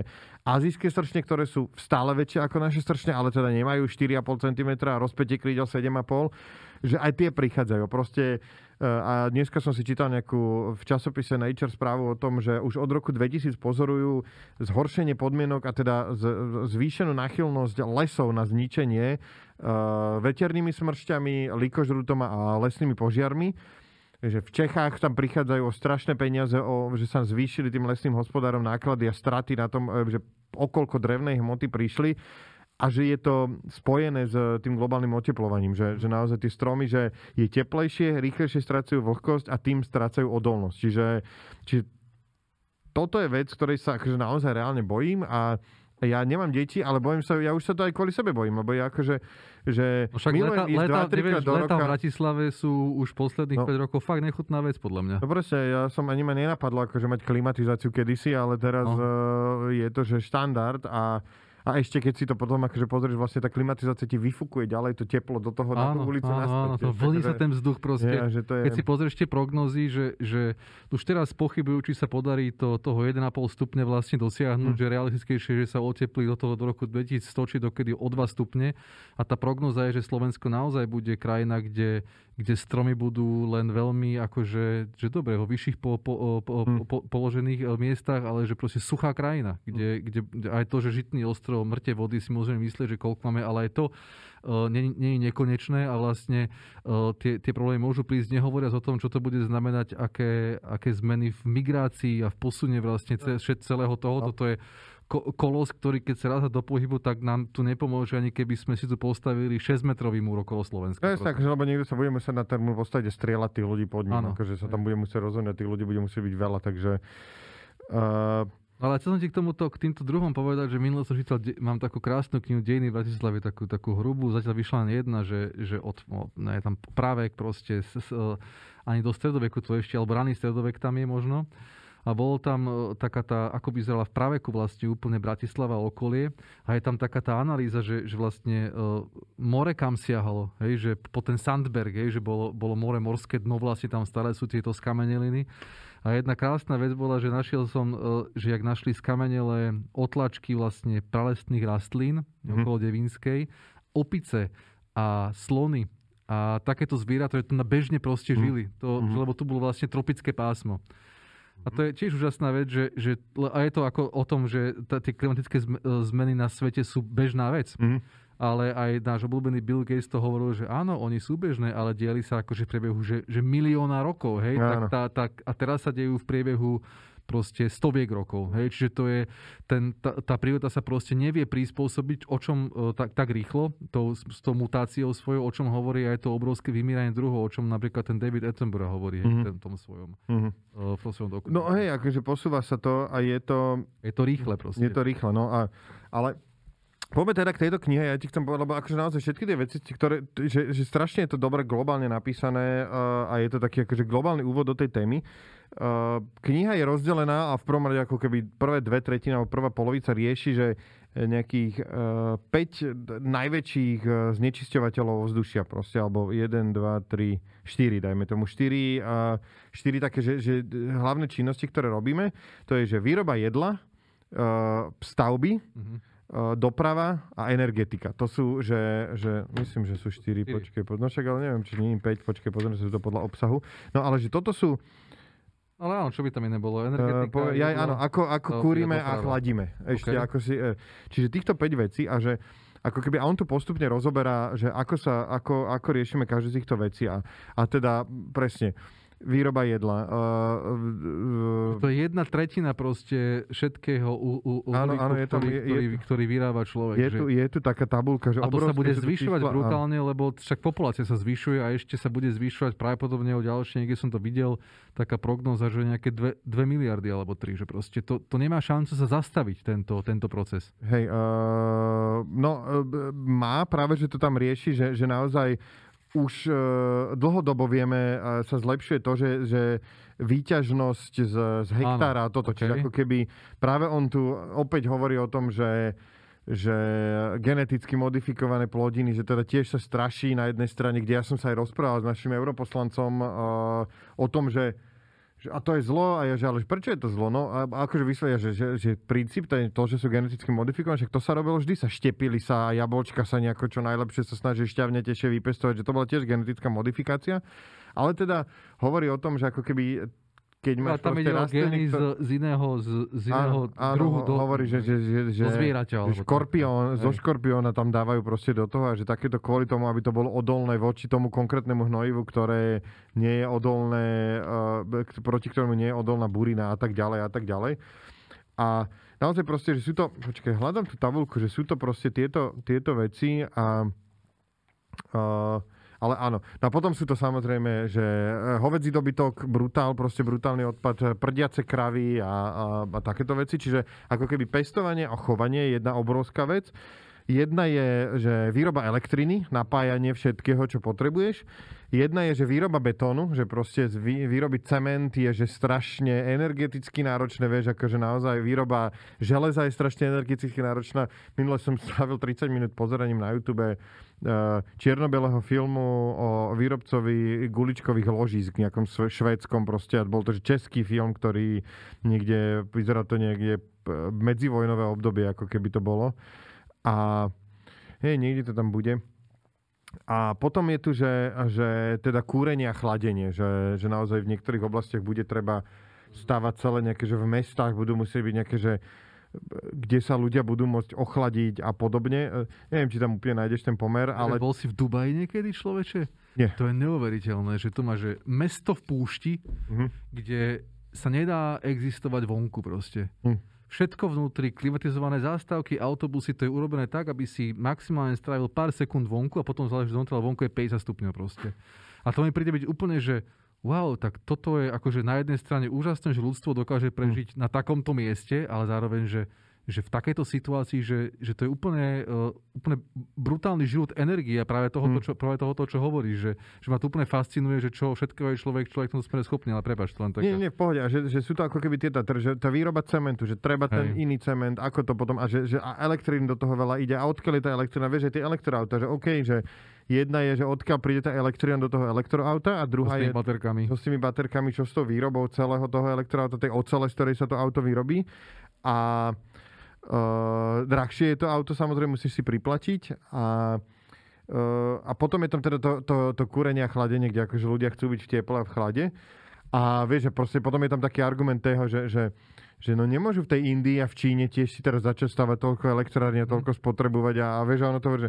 azijské srčne, ktoré sú stále väčšie ako naše srčne, ale teda nemajú 4,5 cm a rozpätie krídel 7,5 že aj tie prichádzajú. Proste e, a dneska som si čítal nejakú v časopise Nature správu o tom, že už od roku 2000 pozorujú zhoršenie podmienok a teda zvýšenú nachylnosť lesov na zničenie uh, veternými smršťami, likožrutom a lesnými požiarmi že v Čechách tam prichádzajú o strašné peniaze, o, že sa zvýšili tým lesným hospodárom náklady a straty na tom, e, že okolko drevnej hmoty prišli a že je to spojené s tým globálnym oteplovaním, že, že naozaj tie stromy, že je teplejšie, rýchlejšie strácajú vlhkosť a tým strácajú odolnosť. Čiže, čiže toto je vec, ktorej sa akože naozaj reálne bojím a ja nemám deti, ale bojím sa, ja už sa to aj kvôli sebe bojím, lebo ja akože, že no však leta, leta, 2, nevieš, do leta roka... v Bratislave sú už posledných no. 5 rokov fakt nechutná vec, podľa mňa. No proste, ja som ani ma nenapadlo akože mať klimatizáciu kedysi, ale teraz no. uh, je to, že štandard a a ešte keď si to potom akože pozrieš, vlastne tá klimatizácia ti vyfukuje ďalej to teplo do toho áno, na tú ulicu áno, áno, to vlní sa ten vzduch proste. Ja, že to je... Keď si pozrieš tie prognozy, že, že už teraz pochybujú, či sa podarí to, toho 1,5 stupne vlastne dosiahnuť, hmm. že realistickejšie, že sa oteplí do toho do roku 2100, či dokedy o 2 stupne. A tá prognoza je, že Slovensko naozaj bude krajina, kde kde stromy budú len veľmi akože, že dobre, vo vyšších po, po, po, hmm. po, položených eh, miestach, ale že proste suchá krajina, kde, kde aj to, že žitný ostrov, mŕte vody si môžeme myslieť, že koľko máme, ale aj to uh, nie, nie je nekonečné a vlastne uh, tie, tie problémy môžu prísť, nehovoriac o tom, čo to bude znamenať, aké, aké zmeny v migrácii a v posune vlastne celého toho. Toto je kolos, ktorý keď sa ráza do pohybu, tak nám tu nepomôže ani keby sme si tu postavili 6-metrový múr okolo Slovenska. No, tak, lebo niekto sa bude musieť na ten múr postaviť strieľať tých ľudí pod ním. Akože sa tam bude musieť rozhodnúť, tých ľudí bude musieť byť veľa, takže... Uh, ale chcel som ti k tomuto, k týmto druhom povedať, že minulo som čítal, mám takú krásnu knihu Dejiny v Bratislave, takú, takú hrubú, zatiaľ vyšla len jedna, že, že od, ne, tam práve proste, s, s, ani do stredoveku to ešte, alebo raný stredovek tam je možno a bolo tam e, taká tá, ako by vyzerala v praveku vlastne úplne Bratislava okolie a je tam taká tá analýza, že, že vlastne uh, more kam siahalo, hej, že po ten Sandberg, hej, že bolo, bolo more, morské dno, vlastne tam stále sú tieto skameneliny. A jedna krásna vec bola, že našiel som, uh, že jak našli skamenelé otlačky vlastne pralestných rastlín mm-hmm. okolo Devinskej, opice a slony a takéto zvieratá, ktoré tu na bežne proste mhm. žili, to, mm-hmm. lebo tu bolo vlastne tropické pásmo. A to je tiež úžasná vec, že, že a je to ako o tom, že tie klimatické zmeny na svete sú bežná vec. Mm. Ale aj náš obľúbený Bill Gates to hovoril, že áno, oni sú bežné, ale diali sa akože v priebehu že, že milióna rokov. Hej? Tak, tá, tak, a teraz sa dejú v priebehu proste stoviek rokov. Hej? Čiže to je, ten, tá, tá príroda sa proste nevie prispôsobiť, o čom e, tak, tak rýchlo, tou, s tou mutáciou svojou, o čom hovorí aj to obrovské vymíranie druhov, o čom napríklad ten David Attenborough hovorí mm-hmm. hej, tom svojom, mm-hmm. v svojom dokumente. No hej, akože posúva sa to a je to... Je to rýchle proste. Je to rýchle, no a, ale Poďme teda k tejto knihe, ja ti chcem povedať, lebo akože naozaj všetky tie veci, ktoré, že, že strašne je to dobre globálne napísané uh, a je to taký akože globálny úvod do tej témy. Uh, kniha je rozdelená a v prvom rade ako keby prvé dve tretiny alebo prvá polovica rieši, že nejakých uh, 5 najväčších uh, znečisťovateľov vzdušia proste, alebo 1, 2, 3, 4, dajme tomu 4, uh, 4 také, že, že hlavné činnosti, ktoré robíme, to je, že výroba jedla, uh, stavby, mm-hmm doprava a energetika. To sú, že, že myslím, že sú 4, 4. počkej, no však ale neviem, či nie 5, počkej, pozrieme sa to podľa obsahu. No ale že toto sú, ale áno, čo by tam iné bolo? Energetika? Uh, po, ja, áno, ako, ako kúrime a chladíme. Ešte okay. ako si, uh, čiže týchto 5 vecí a že ako keby a on tu postupne rozoberá, že ako, sa, ako, ako riešime každú z týchto vecí a, a teda presne výroba jedla. Uh, uh, to je jedna tretina proste všetkého u, u, u áno, áno, je tam, ktorý, je, ktorý, je, ktorý vyrába človek. Je, že... tu, je tu taká tabulka, že A to sa bude zvyšovať čísla, brutálne, a... lebo však populácia sa zvyšuje a ešte sa bude zvyšovať pravdepodobne o ďalšie, niekde som to videl, taká prognoza, že nejaké 2, 2 miliardy alebo 3, že proste to, to nemá šancu sa zastaviť, tento, tento proces. Hej, uh, no uh, má práve, že to tam rieši, že, že naozaj už uh, dlhodobo vieme, uh, sa zlepšuje to, že, že výťažnosť z, z hektára a toto. Okay. Čiže ako keby práve on tu opäť hovorí o tom, že že geneticky modifikované plodiny, že teda tiež sa straší na jednej strane, kde ja som sa aj rozprával s našim europoslancom uh, o tom, že a to je zlo a ja že ale prečo je to zlo? No a akože vysvedia, že, že, že princíp to, to, že sú geneticky modifikované, však to sa robilo vždy, sa štepili sa jablčka sa nejako čo najlepšie sa snaží šťavnetejšie vypestovať, že to bola tiež genetická modifikácia. Ale teda hovorí o tom, že ako keby keď máš a tam ide o gény z, z iného, z, z iného áno, druhu áno, do, hovorí, že, že, že, že, že škorpión, zo škorpióna tam dávajú proste do toho a že takéto kvôli tomu, aby to bolo odolné voči tomu konkrétnemu hnojivu, ktoré nie je odolné, uh, proti ktorému nie je odolná burina a tak ďalej a tak ďalej. A naozaj proste, že sú to, počkaj, hľadám tú tabulku, že sú to proste tieto, tieto veci a uh, ale áno. No a potom sú to samozrejme, že eh, hovedzí dobytok, brutál, proste brutálny odpad, eh, prdiace kravy a, a, a takéto veci. Čiže ako keby pestovanie a chovanie je jedna obrovská vec. Jedna je, že výroba elektriny, napájanie všetkého, čo potrebuješ. Jedna je, že výroba betónu, že proste vyrobiť cement je, že strašne energeticky náročné, vieš, akože naozaj výroba železa je strašne energeticky náročná. Minule som strávil 30 minút pozeraním na YouTube čierno filmu o výrobcovi guličkových ložísk v nejakom švédskom proste. Bol to český film, ktorý niekde, vyzerá to niekde eh, medzivojnové obdobie, ako keby to bolo. A hej, niekde to tam bude. A potom je tu, že, že teda kúrenie a chladenie, že, že naozaj v niektorých oblastiach bude treba stávať celé nejaké, že v mestách budú musieť byť nejaké, že kde sa ľudia budú môcť ochladiť a podobne. E, neviem, či tam úplne nájdeš ten pomer, ale... Bol si v Dubaji niekedy, človeče? Nie. To je neuveriteľné, že tu máš mesto v púšti, uh-huh. kde sa nedá existovať vonku proste. Uh-huh. Všetko vnútri, klimatizované zástavky, autobusy, to je urobené tak, aby si maximálne strávil pár sekúnd vonku a potom záleží zvontra, vonku je 50 stupňov proste. A to mi príde byť úplne, že wow, tak toto je akože na jednej strane úžasné, že ľudstvo dokáže prežiť mm. na takomto mieste, ale zároveň, že že v takejto situácii, že, že to je úplne, uh, úplne brutálny život energie a práve toho, hmm. čo, práve tohoto, čo hovoríš, že, že ma to úplne fascinuje, že čo všetko je človek, človek tomu smere schopný, ale prepač, len taká. Nie, nie, v pohode, že, že sú to ako keby tieto, že tá výroba cementu, že treba ten Hej. iný cement, ako to potom, a že, že a elektrín do toho veľa ide, a odkiaľ je tá elektrina, vieš, že tie elektroauta, že OK, že Jedna je, že odkiaľ príde tá elektrina do toho elektroauta a druhá je... S tými baterkami. S tými baterkami, čo s tou výrobou celého toho elektroauta, tej ocele, z ktorej sa to auto vyrobí. A Uh, drahšie je to auto, samozrejme musíš si priplatiť a, uh, a potom je tam teda to, to, to kúrenie a chladenie, kde akože ľudia chcú byť v teple a v chlade. A vieš, že proste potom je tam taký argument toho, že, že, že no nemôžu v tej Indii a v Číne tiež si teraz začať stavať toľko elektrárne a mhm. toľko spotrebovať a, a vieš, ono to že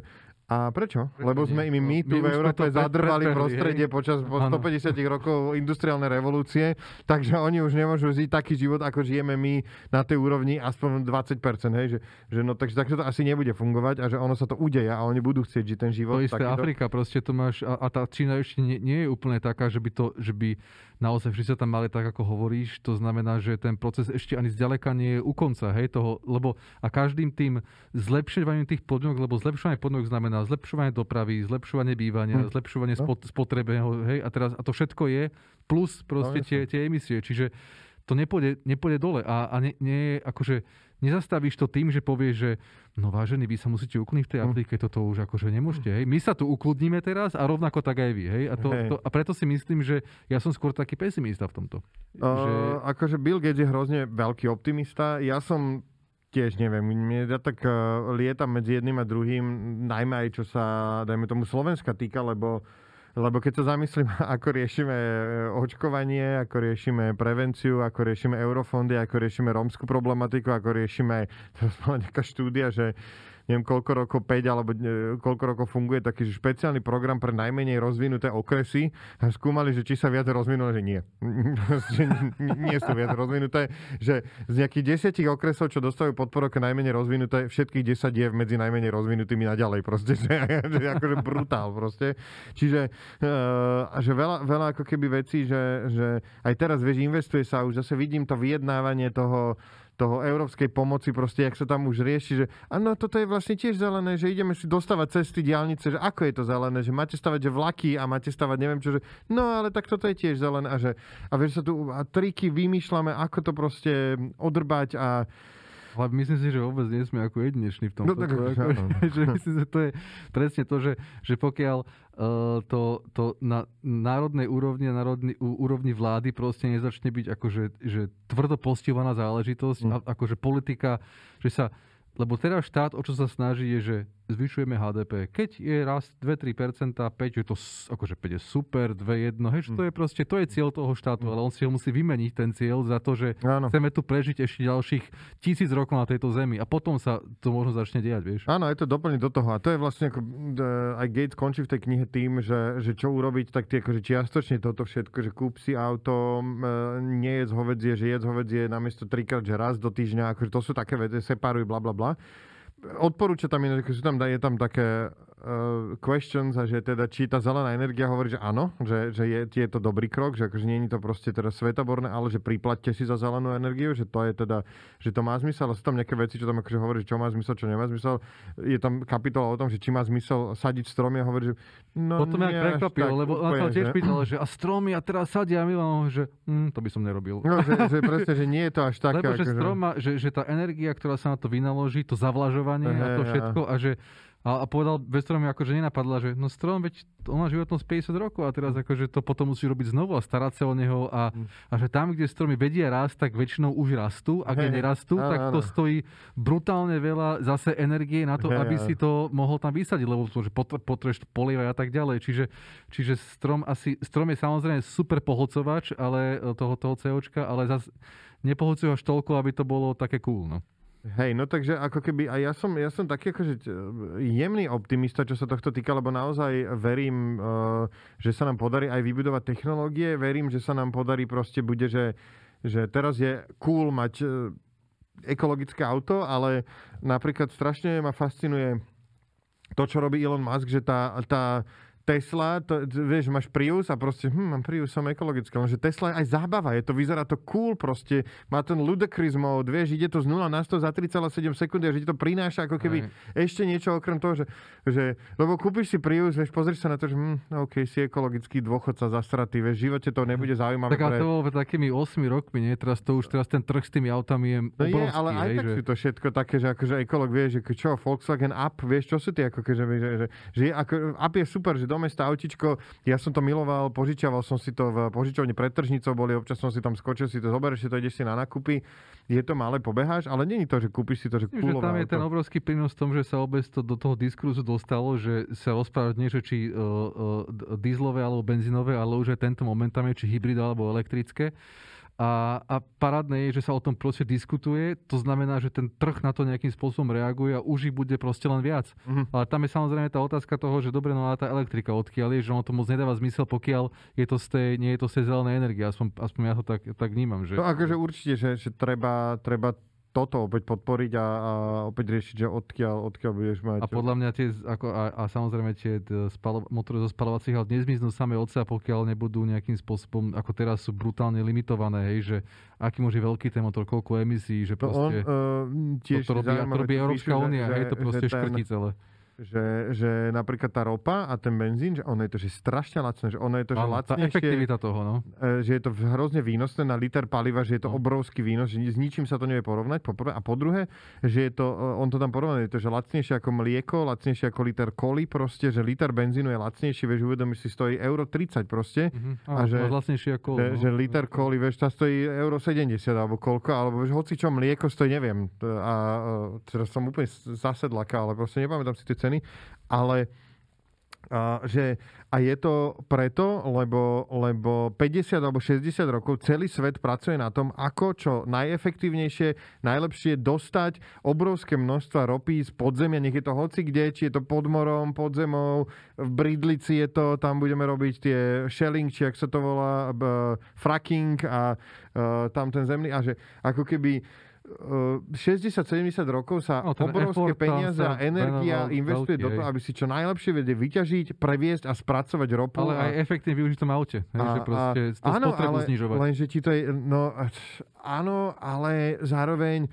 A prečo? Lebo sme im my tu My v Európe zadrvali prostredie hej? počas po Áno. 150 rokov industriálnej revolúcie, takže oni už nemôžu žiť taký život, ako žijeme my na tej úrovni aspoň 20%, hej? Že, že no, takže takto to asi nebude fungovať a že ono sa to udeje a oni budú chcieť žiť ten život. To isté takýto. Afrika, proste to máš, a, a tá Čína ešte nie, nie je úplne taká, že by, to, že by naozaj všetci sa tam mali tak, ako hovoríš. To znamená, že ten proces ešte ani zďaleka nie je u konca, hej, toho, lebo a každým tým zlepšovaním tých podmienok, lebo zlepšovanie podmienok znamená zlepšovanie dopravy, zlepšovanie bývania, Hm. zlepšovanie No. spot, spotreby, hej, a teraz a to všetko je plus proste No, tie, tie emisie, čiže to nepôjde, nepôjde dole a, a ne, nie, akože nezastavíš to tým, že povieš, že no vážení, vy sa musíte ukludniť v tej Hm. Afrike, toto už akože nemôžete, hej. My sa tu ukludníme teraz a rovnako tak aj vy, hej. A, to, Hej. to, a preto si myslím, že ja som skôr taký pesimista v tomto. že, Uh, akože Bill Gates je hrozne veľký optimista. Ja som tiež neviem, ja tak uh, lietam medzi jedným a druhým, najmä aj čo sa, dajme tomu, Slovenska týka, lebo lebo keď sa zamyslím, ako riešime e, očkovanie, ako riešime prevenciu, ako riešime eurofondy, ako riešime rómskú problematiku, ako riešime, teraz bola nejaká štúdia, že neviem koľko rokov, 5 alebo e, koľko rokov funguje taký špeciálny program pre najmenej rozvinuté okresy a skúmali, že či sa viac rozvinuli, že nie. že nie sú viac rozvinuté, že z nejakých desiatich okresov, čo dostávajú podporu ako najmenej rozvinuté, všetkých 10 je medzi najmenej rozvinutými naďalej proste, že, že akože brutál proste. Čiže uh, že veľa, veľa ako keby vecí, že, že aj teraz, vieš, investuje sa, už zase vidím to vyjednávanie toho, toho európskej pomoci, proste, jak sa tam už rieši, že áno, toto je vlastne tiež zelené, že ideme si dostávať cesty, diálnice, že ako je to zelené, že máte stavať že vlaky a máte stavať neviem čo, že no ale tak toto je tiež zelené a že a vieš sa tu a triky vymýšľame, ako to proste odrbať a ale myslím si, že vôbec nie sme ako jedineční v tom. No tak áno. že myslím, že to je presne to, že, že pokiaľ uh, to, to na národnej úrovni a národnej úrovni vlády proste nezačne byť akože že tvrdo postihovaná záležitosť Mm. a akože politika, že sa lebo teraz štát, o čo sa snaží, je, že zvyšujeme HDP. Keď je rast 2-3%, 5 je to akože 5 je super, 2 jedno, hej, že to je proste, to je cieľ toho štátu, ale on si ho musí vymeniť ten cieľ za to, že áno. chceme tu prežiť ešte ďalších tisíc rokov na tejto zemi a potom sa to možno začne diať, vieš. Áno, je to doplniť do toho. A to je vlastne ako, uh, aj Gates končí v tej knihe tým, že, že čo urobiť, tak tie akože čiastočne toto všetko, že kúp si auto, uh, nie jedz hovedzie, že jedz hovedzie namiesto trikrát, že raz do týždňa, akože to sú také veci, separuj, bla bla bla. Odporúča tam, ináč, ako sú tam, je tam také uh, questions a že teda či tá zelená energia hovorí, že áno, že, že je, je to dobrý krok, že akože nie je to proste teda svetoborné, ale že priplatte si za zelenú energiu, že to je teda, že to má zmysel, ale sú tam nejaké veci, čo tam akože hovorí, že čo má zmysel, čo nemá zmysel. Je tam kapitola o tom, že či má zmysel sadiť stromy a hovorí, že no Potom nie až prekvapilo, lebo úplne, to tiež pýtal, že a stromy a teraz sadia a Milan, že hm, to by som nerobil. No, že, že presne, že nie je to až také. Lebo že akože- strom má, že, že tá energia, ktorá sa na to vynaloží, to zavlažovanie a to všetko a že a, a povedal, bez stromy akože nenapadla, že no strom, veď on má životnosť 50 rokov a teraz akože to potom musí robiť znovu a starať sa o neho a, Mm. a že tam, kde stromy vedia rásť, tak väčšinou už rastú a keď Hej, nerastú, áno, tak to stojí brutálne veľa zase energie na to, Hej, aby áno. si to mohol tam vysadiť, lebo to, že potr- potrebuješ to polievať a tak ďalej. Čiže, čiže strom asi, strom je samozrejme super pohlcovač, ale e, toho, toho COčka, ale zase nepohlcuje až toľko, aby to bolo také cool. No. Hej, no takže ako keby, a ja som, ja som taký akože jemný optimista, čo sa tohto týka, lebo naozaj verím, uh, že sa nám podarí aj vybudovať technológie, verím, že sa nám podarí proste bude, že, že teraz je cool mať uh, ekologické auto, ale napríklad strašne ma fascinuje to, čo robí Elon Musk, že tá, tá Tesla, to, vieš, máš Prius a proste, hm, mám Prius, som ekologický, lenže Tesla je aj zábava, je to, vyzerá to cool proste, má ten ludicrous mode, vieš, ide to z 0 na 100 za 3,7 sekundy a že ti to prináša ako keby Hej. ešte niečo okrem toho, že, že lebo kúpiš si Prius, vieš, pozrieš sa na to, že hm, OK, si ekologický dôchodca zastratý, vieš, v živote to nebude zaujímavé. Tak ale to bolo pred takými 8 rokmi, nie? Teraz to už, teraz ten trh s tými autami je No je, obrovský, ale aj hej, tak že... sú to všetko také, že akože ekolog vie, že čo, Volkswagen Up, vieš, čo sú tie, ako že, že, že, že je, ako, Up je super, že do mesta autičko, ja som to miloval, požičiaval som si to v požičovni pred tržnicou, boli, občas som si tam skočil, si to zoberieš si to, ideš si na nakupy, je to malé, pobeháš, ale není to, že kúpiš si to, že kúlové tam je ten obrovský prínos v tom, že sa obec to do toho diskurzu dostalo, že sa rozprávať nie, že či uh, uh, dieselové alebo benzínové, ale už aj tento moment tam je, či hybrid alebo elektrické. A, a parádne je, že sa o tom proste diskutuje. To znamená, že ten trh na to nejakým spôsobom reaguje a už ich bude proste len viac. Mm-hmm. Ale tam je samozrejme tá otázka toho, že dobre, no a tá elektrika odkiaľ je, že ono to moc nedáva zmysel, pokiaľ je to z tej, nie je to z tej zelenej energie. Aspoň, aspoň ja to tak, tak vnímam. Že... No akože určite, že, že treba, treba toto opäť podporiť a, a opäť riešiť, že odkiaľ, odkiaľ budeš mať. A podľa mňa tie, ako, a, a samozrejme tie spalo, motory zo spalovacích aut nezmiznú samé od seba, pokiaľ nebudú nejakým spôsobom, ako teraz sú brutálne limitované, hej, že aký môže veľký ten motor, koľko emisí, že proste... No on, uh, tiež to, to robí, to robí Európska únia, hej, to proste škrtí celé že, že napríklad tá ropa a ten benzín, že ono je to že strašne lacné, že ono je to, že Áno, lacnejšie. Tá efektivita toho, no. E, že je to hrozne výnosné na liter paliva, že je to no. obrovský výnos, že s ničím sa to nevie porovnať, po prvé. A po druhé, že je to, e, on to tam porovná, je to, že lacnejšie ako mlieko, lacnejšie ako liter koli proste, že liter benzínu je lacnejší, vieš, uvedomíš si, stojí euro 30 proste. Uh-huh. a, a že, lacnejšie ako že, no. že liter koli, vieš, tá stojí euro 70 alebo koľko, alebo vieš, hoci čo mlieko stojí, neviem. A, a teraz som úplne zasedlaka, ale proste nepamätám si tie ceny ale a, že, a je to preto, lebo, lebo 50 alebo 60 rokov celý svet pracuje na tom, ako čo najefektívnejšie, najlepšie dostať obrovské množstva ropy z podzemia, nech je to hoci kde, či je to pod morom, pod zemou, v Bridlici je to, tam budeme robiť tie shelling, či ak sa to volá, fracking a a tam ten zemný, a že ako keby 60-70 rokov sa no, obrovské peniaze a energia investuje veľký, do toho, aby si čo najlepšie vedie vyťažiť, previesť a spracovať ropu. Ale a... aj efektívne využiť v tom aute. A, že proste a, áno, ale, znižovať. Lenže ti to je, no, áno, ale zároveň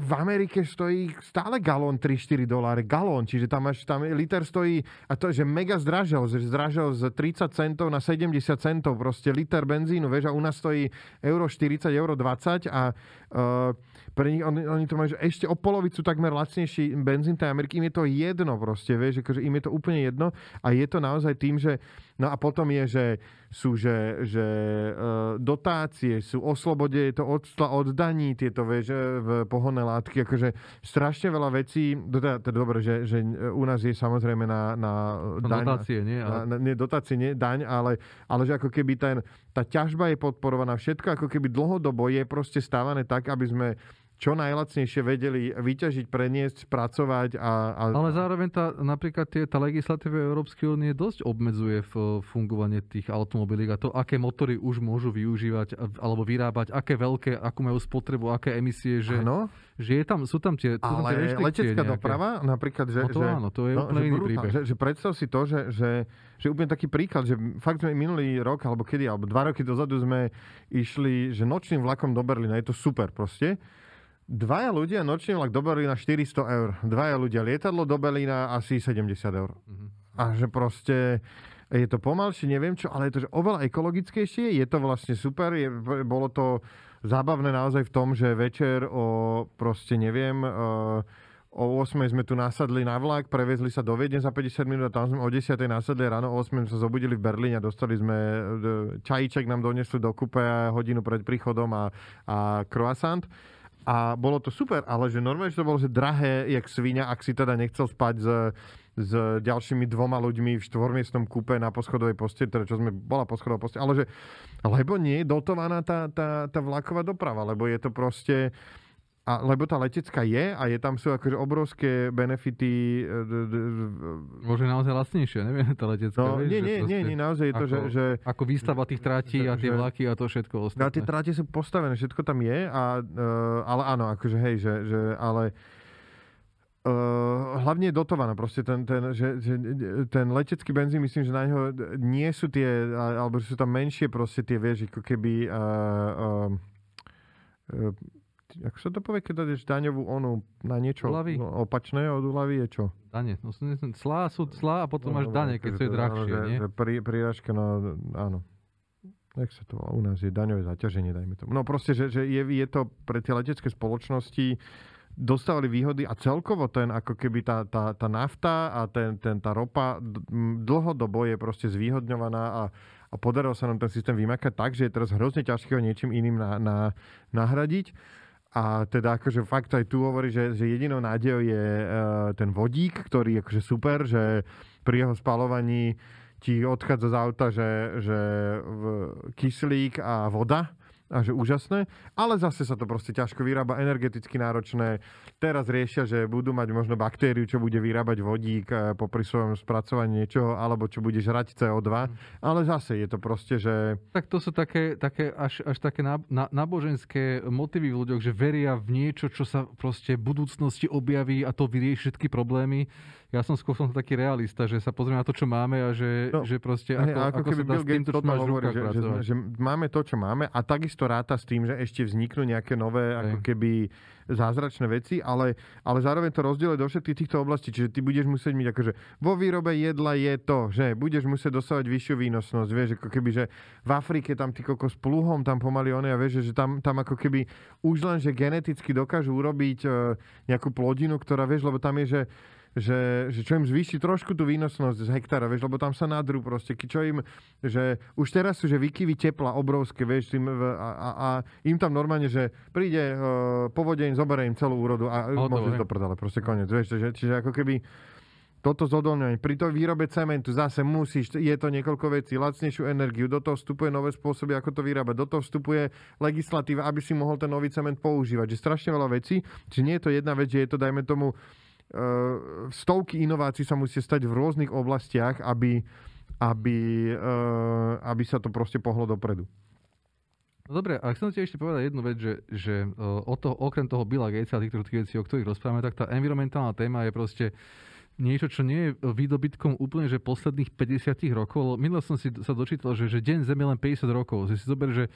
v Amerike stojí stále galón 3-4 doláre. Galón, čiže tam, máš, tam liter stojí, a to je že mega zdražel, že zdražel z 30 centov na 70 centov, proste liter benzínu, vieš, a u nás stojí euro 40, euro 20 a uh, pre nich, oni, oni to majú ešte o polovicu takmer lacnejší benzín tej Ameriky, im je to jedno proste, vieš, akože im je to úplne jedno a je to naozaj tým, že no a potom je, že sú, že, že uh, dotácie, sú oslobode, je to od, od daní, tieto, vieš, v pohonné látky, akože strašne veľa vecí, teda, teda dobre, že, že u nás je samozrejme na, na daň. Dotácie, nie? Ale... Na, nie, dotácie, nie, daň, ale, ale že ako keby ten, tá ťažba je podporovaná, všetko ako keby dlhodobo je proste stávané tak, aby sme čo najlacnejšie vedeli vyťažiť, preniesť, spracovať. A, a... Ale zároveň tá, napríklad tie, tá legislatíva Európskej únie dosť obmedzuje v fungovanie tých automobilík a to, aké motory už môžu využívať alebo vyrábať, aké veľké, akú majú spotrebu, aké emisie, že, že je tam, sú tam tie, sú tam tie letecká nejaké. doprava, napríklad, že... No to že, áno, to je no, úplne iný príbeh. Že, že predstav si to, že, že, že úplne taký príklad, že fakt sme minulý rok, alebo kedy, alebo dva roky dozadu sme išli, že nočným vlakom do Berlína, je to super proste, Dvaja ľudia nočný vlak do Berlína 400 eur. Dvaja ľudia lietadlo do Berlína asi 70 eur. Mm-hmm. A že proste je to pomalšie, neviem čo, ale je to že oveľa ekologickejšie, je to vlastne super, je, bolo to zábavné naozaj v tom, že večer o proste neviem, o 8 sme tu nasadli na vlak, prevezli sa do Viedne za 50 minút a tam sme o 10 nasadli ráno, o 8 sme sa zobudili v Berlíne a dostali sme e, čajíček nám donesli do kupe hodinu pred príchodom a, a croissant. A bolo to super, ale že normálne, že to bolo že drahé, jak svinia, ak si teda nechcel spať s, s ďalšími dvoma ľuďmi v štvormiestnom kúpe na poschodovej poste, teda čo sme, bola poschodová poste, ale že, lebo nie je dotovaná tá, tá, tá vlaková doprava, lebo je to proste, a, lebo tá letecká je a je tam sú akože obrovské benefity. E, Môže naozaj lacnejšie, neviem, tá letecká. No, vieš, nie, nie, nie, nie, naozaj je to, ako, že, že... Ako výstava tých trátí a tie vlaky a to všetko ostatné. A tie tráte sú postavené, všetko tam je, a, uh, ale áno, akože hej, že, že ale... Uh, hlavne je dotovaná proste ten, ten, že, že, ten letecký benzín, myslím, že na neho nie sú tie, alebo sú tam menšie proste tie, vieš, ako keby uh, uh, uh, ako sa to povie, keď dáš daňovú onu na niečo no, opačné od úlavy je čo? Dane. No, slá sú slá a potom no, máš dane, keď sú je drahšie, nie? Že pri, no áno. Jak sa to? U nás je daňové zaťaženie, dajme tomu. No proste, že, že je, je to pre tie letecké spoločnosti dostávali výhody a celkovo ten, ako keby tá, tá, tá nafta a ten, ten, tá ropa dlhodobo je proste zvýhodňovaná a, a podarilo sa nám ten systém vymakať tak, že je teraz hrozne ťažké ho niečím iným na, na, nahradiť. A teda akože fakt aj tu hovorí, že, že jedinou nádejou je uh, ten vodík, ktorý je akože super, že pri jeho spalovaní ti odchádza z auta, že, že kyslík a voda a že úžasné, ale zase sa to proste ťažko vyrába, energeticky náročné. Teraz riešia, že budú mať možno baktériu, čo bude vyrábať vodík eh, popri svojom spracovaní niečoho, alebo čo bude žrať CO2, mm. ale zase je to proste, že... Tak to sú také, také až, až také náboženské motivy v ľuďoch, že veria v niečo, čo sa proste v budúcnosti objaví a to vyrieši všetky problémy ja som skôr som taký realista, že sa pozrieme na to, čo máme a že, no, že proste ako, ako, ako sa dá s týmto, čo máš hovorí, že, že, že, máme to, čo máme a takisto ráta s tým, že ešte vzniknú nejaké nové ako keby zázračné veci, ale, ale zároveň to rozdieluje do všetkých týchto oblastí. Čiže ty budeš musieť mať akože vo výrobe jedla je to, že budeš musieť dosávať vyššiu výnosnosť, vieš, ako keby, že v Afrike tam ty kokos pluhom, tam pomaly oni a vieš, že tam, tam ako keby už len, že geneticky dokážu urobiť uh, nejakú plodinu, ktorá, vieš, lebo tam je, že že, že čo im zvýši trošku tú výnosnosť z hektára, vieš, lebo tam sa nadrú proste, čo im, že už teraz sú, že vykyvy tepla obrovské, vieš, tým, a, a, a im tam normálne, že príde uh, povodeň, zoberie im celú úrodu a môže to prdale, proste koniec, vieš, že, čiže ako keby toto zodolňovanie. Pri tej výrobe cementu zase musíš, je to niekoľko vecí, lacnejšiu energiu, do toho vstupuje nové spôsoby, ako to vyrábať, do toho vstupuje legislatíva, aby si mohol ten nový cement používať. Že strašne veľa vecí, či nie je to jedna vec, že je to, dajme tomu, stovky inovácií sa musí stať v rôznych oblastiach, aby, aby, uh, aby sa to proste pohlo dopredu. No dobre, a chcem ti ešte povedať jednu vec, že, že uh, o to, okrem toho Billa Gatesa a týchto vecí, o ktorých rozprávame, tak tá environmentálna téma je proste niečo, čo nie je výdobytkom úplne, že posledných 50 rokov. Minule som si sa dočítal, že, že deň Zeme len 50 rokov. Si si zober, že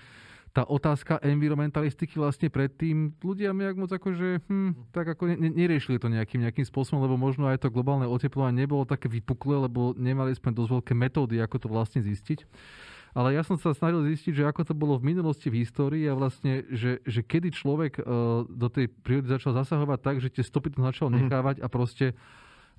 tá otázka environmentalistiky vlastne predtým ľudia nejak moc akože, hm, tak ako ne, neriešili to nejakým, nejakým spôsobom, lebo možno aj to globálne oteplovanie nebolo také vypuklé, lebo nemali sme dosť veľké metódy, ako to vlastne zistiť. Ale ja som sa snažil zistiť, že ako to bolo v minulosti v histórii a vlastne, že, že kedy človek uh, do tej prírody začal zasahovať tak, že tie stopy to začal mhm. nechávať a proste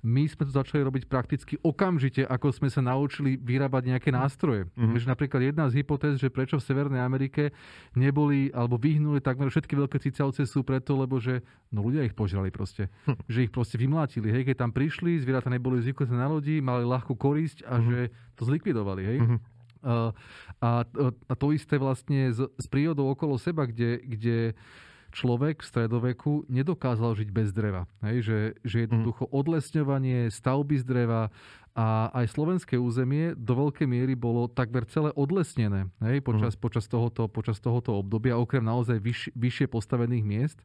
my sme to začali robiť prakticky okamžite, ako sme sa naučili vyrábať nejaké mhm. nástroje. Mm-hmm. Takže napríklad jedna z hypotéz, že prečo v Severnej Amerike neboli alebo vyhnuli takmer všetky veľké cicavce sú preto, lebo že no ľudia ich požrali proste. Hm. Že ich proste vymlátili. Hej, keď tam prišli, zvieratá neboli zvyknuté na lodi, mali ľahkú korisť a mm-hmm. že to zlikvidovali. Hej. Mm-hmm. Uh, a, a to isté vlastne s, s prírodou okolo seba, kde, kde človek v stredoveku nedokázal žiť bez dreva. Hej, že, že jednoducho mhm. odlesňovanie, stavby z dreva a aj slovenské územie do veľkej miery bolo takmer celé odlesnené hej, počas, mm. počas, tohoto, počas tohoto obdobia, okrem naozaj vyš, vyššie postavených miest.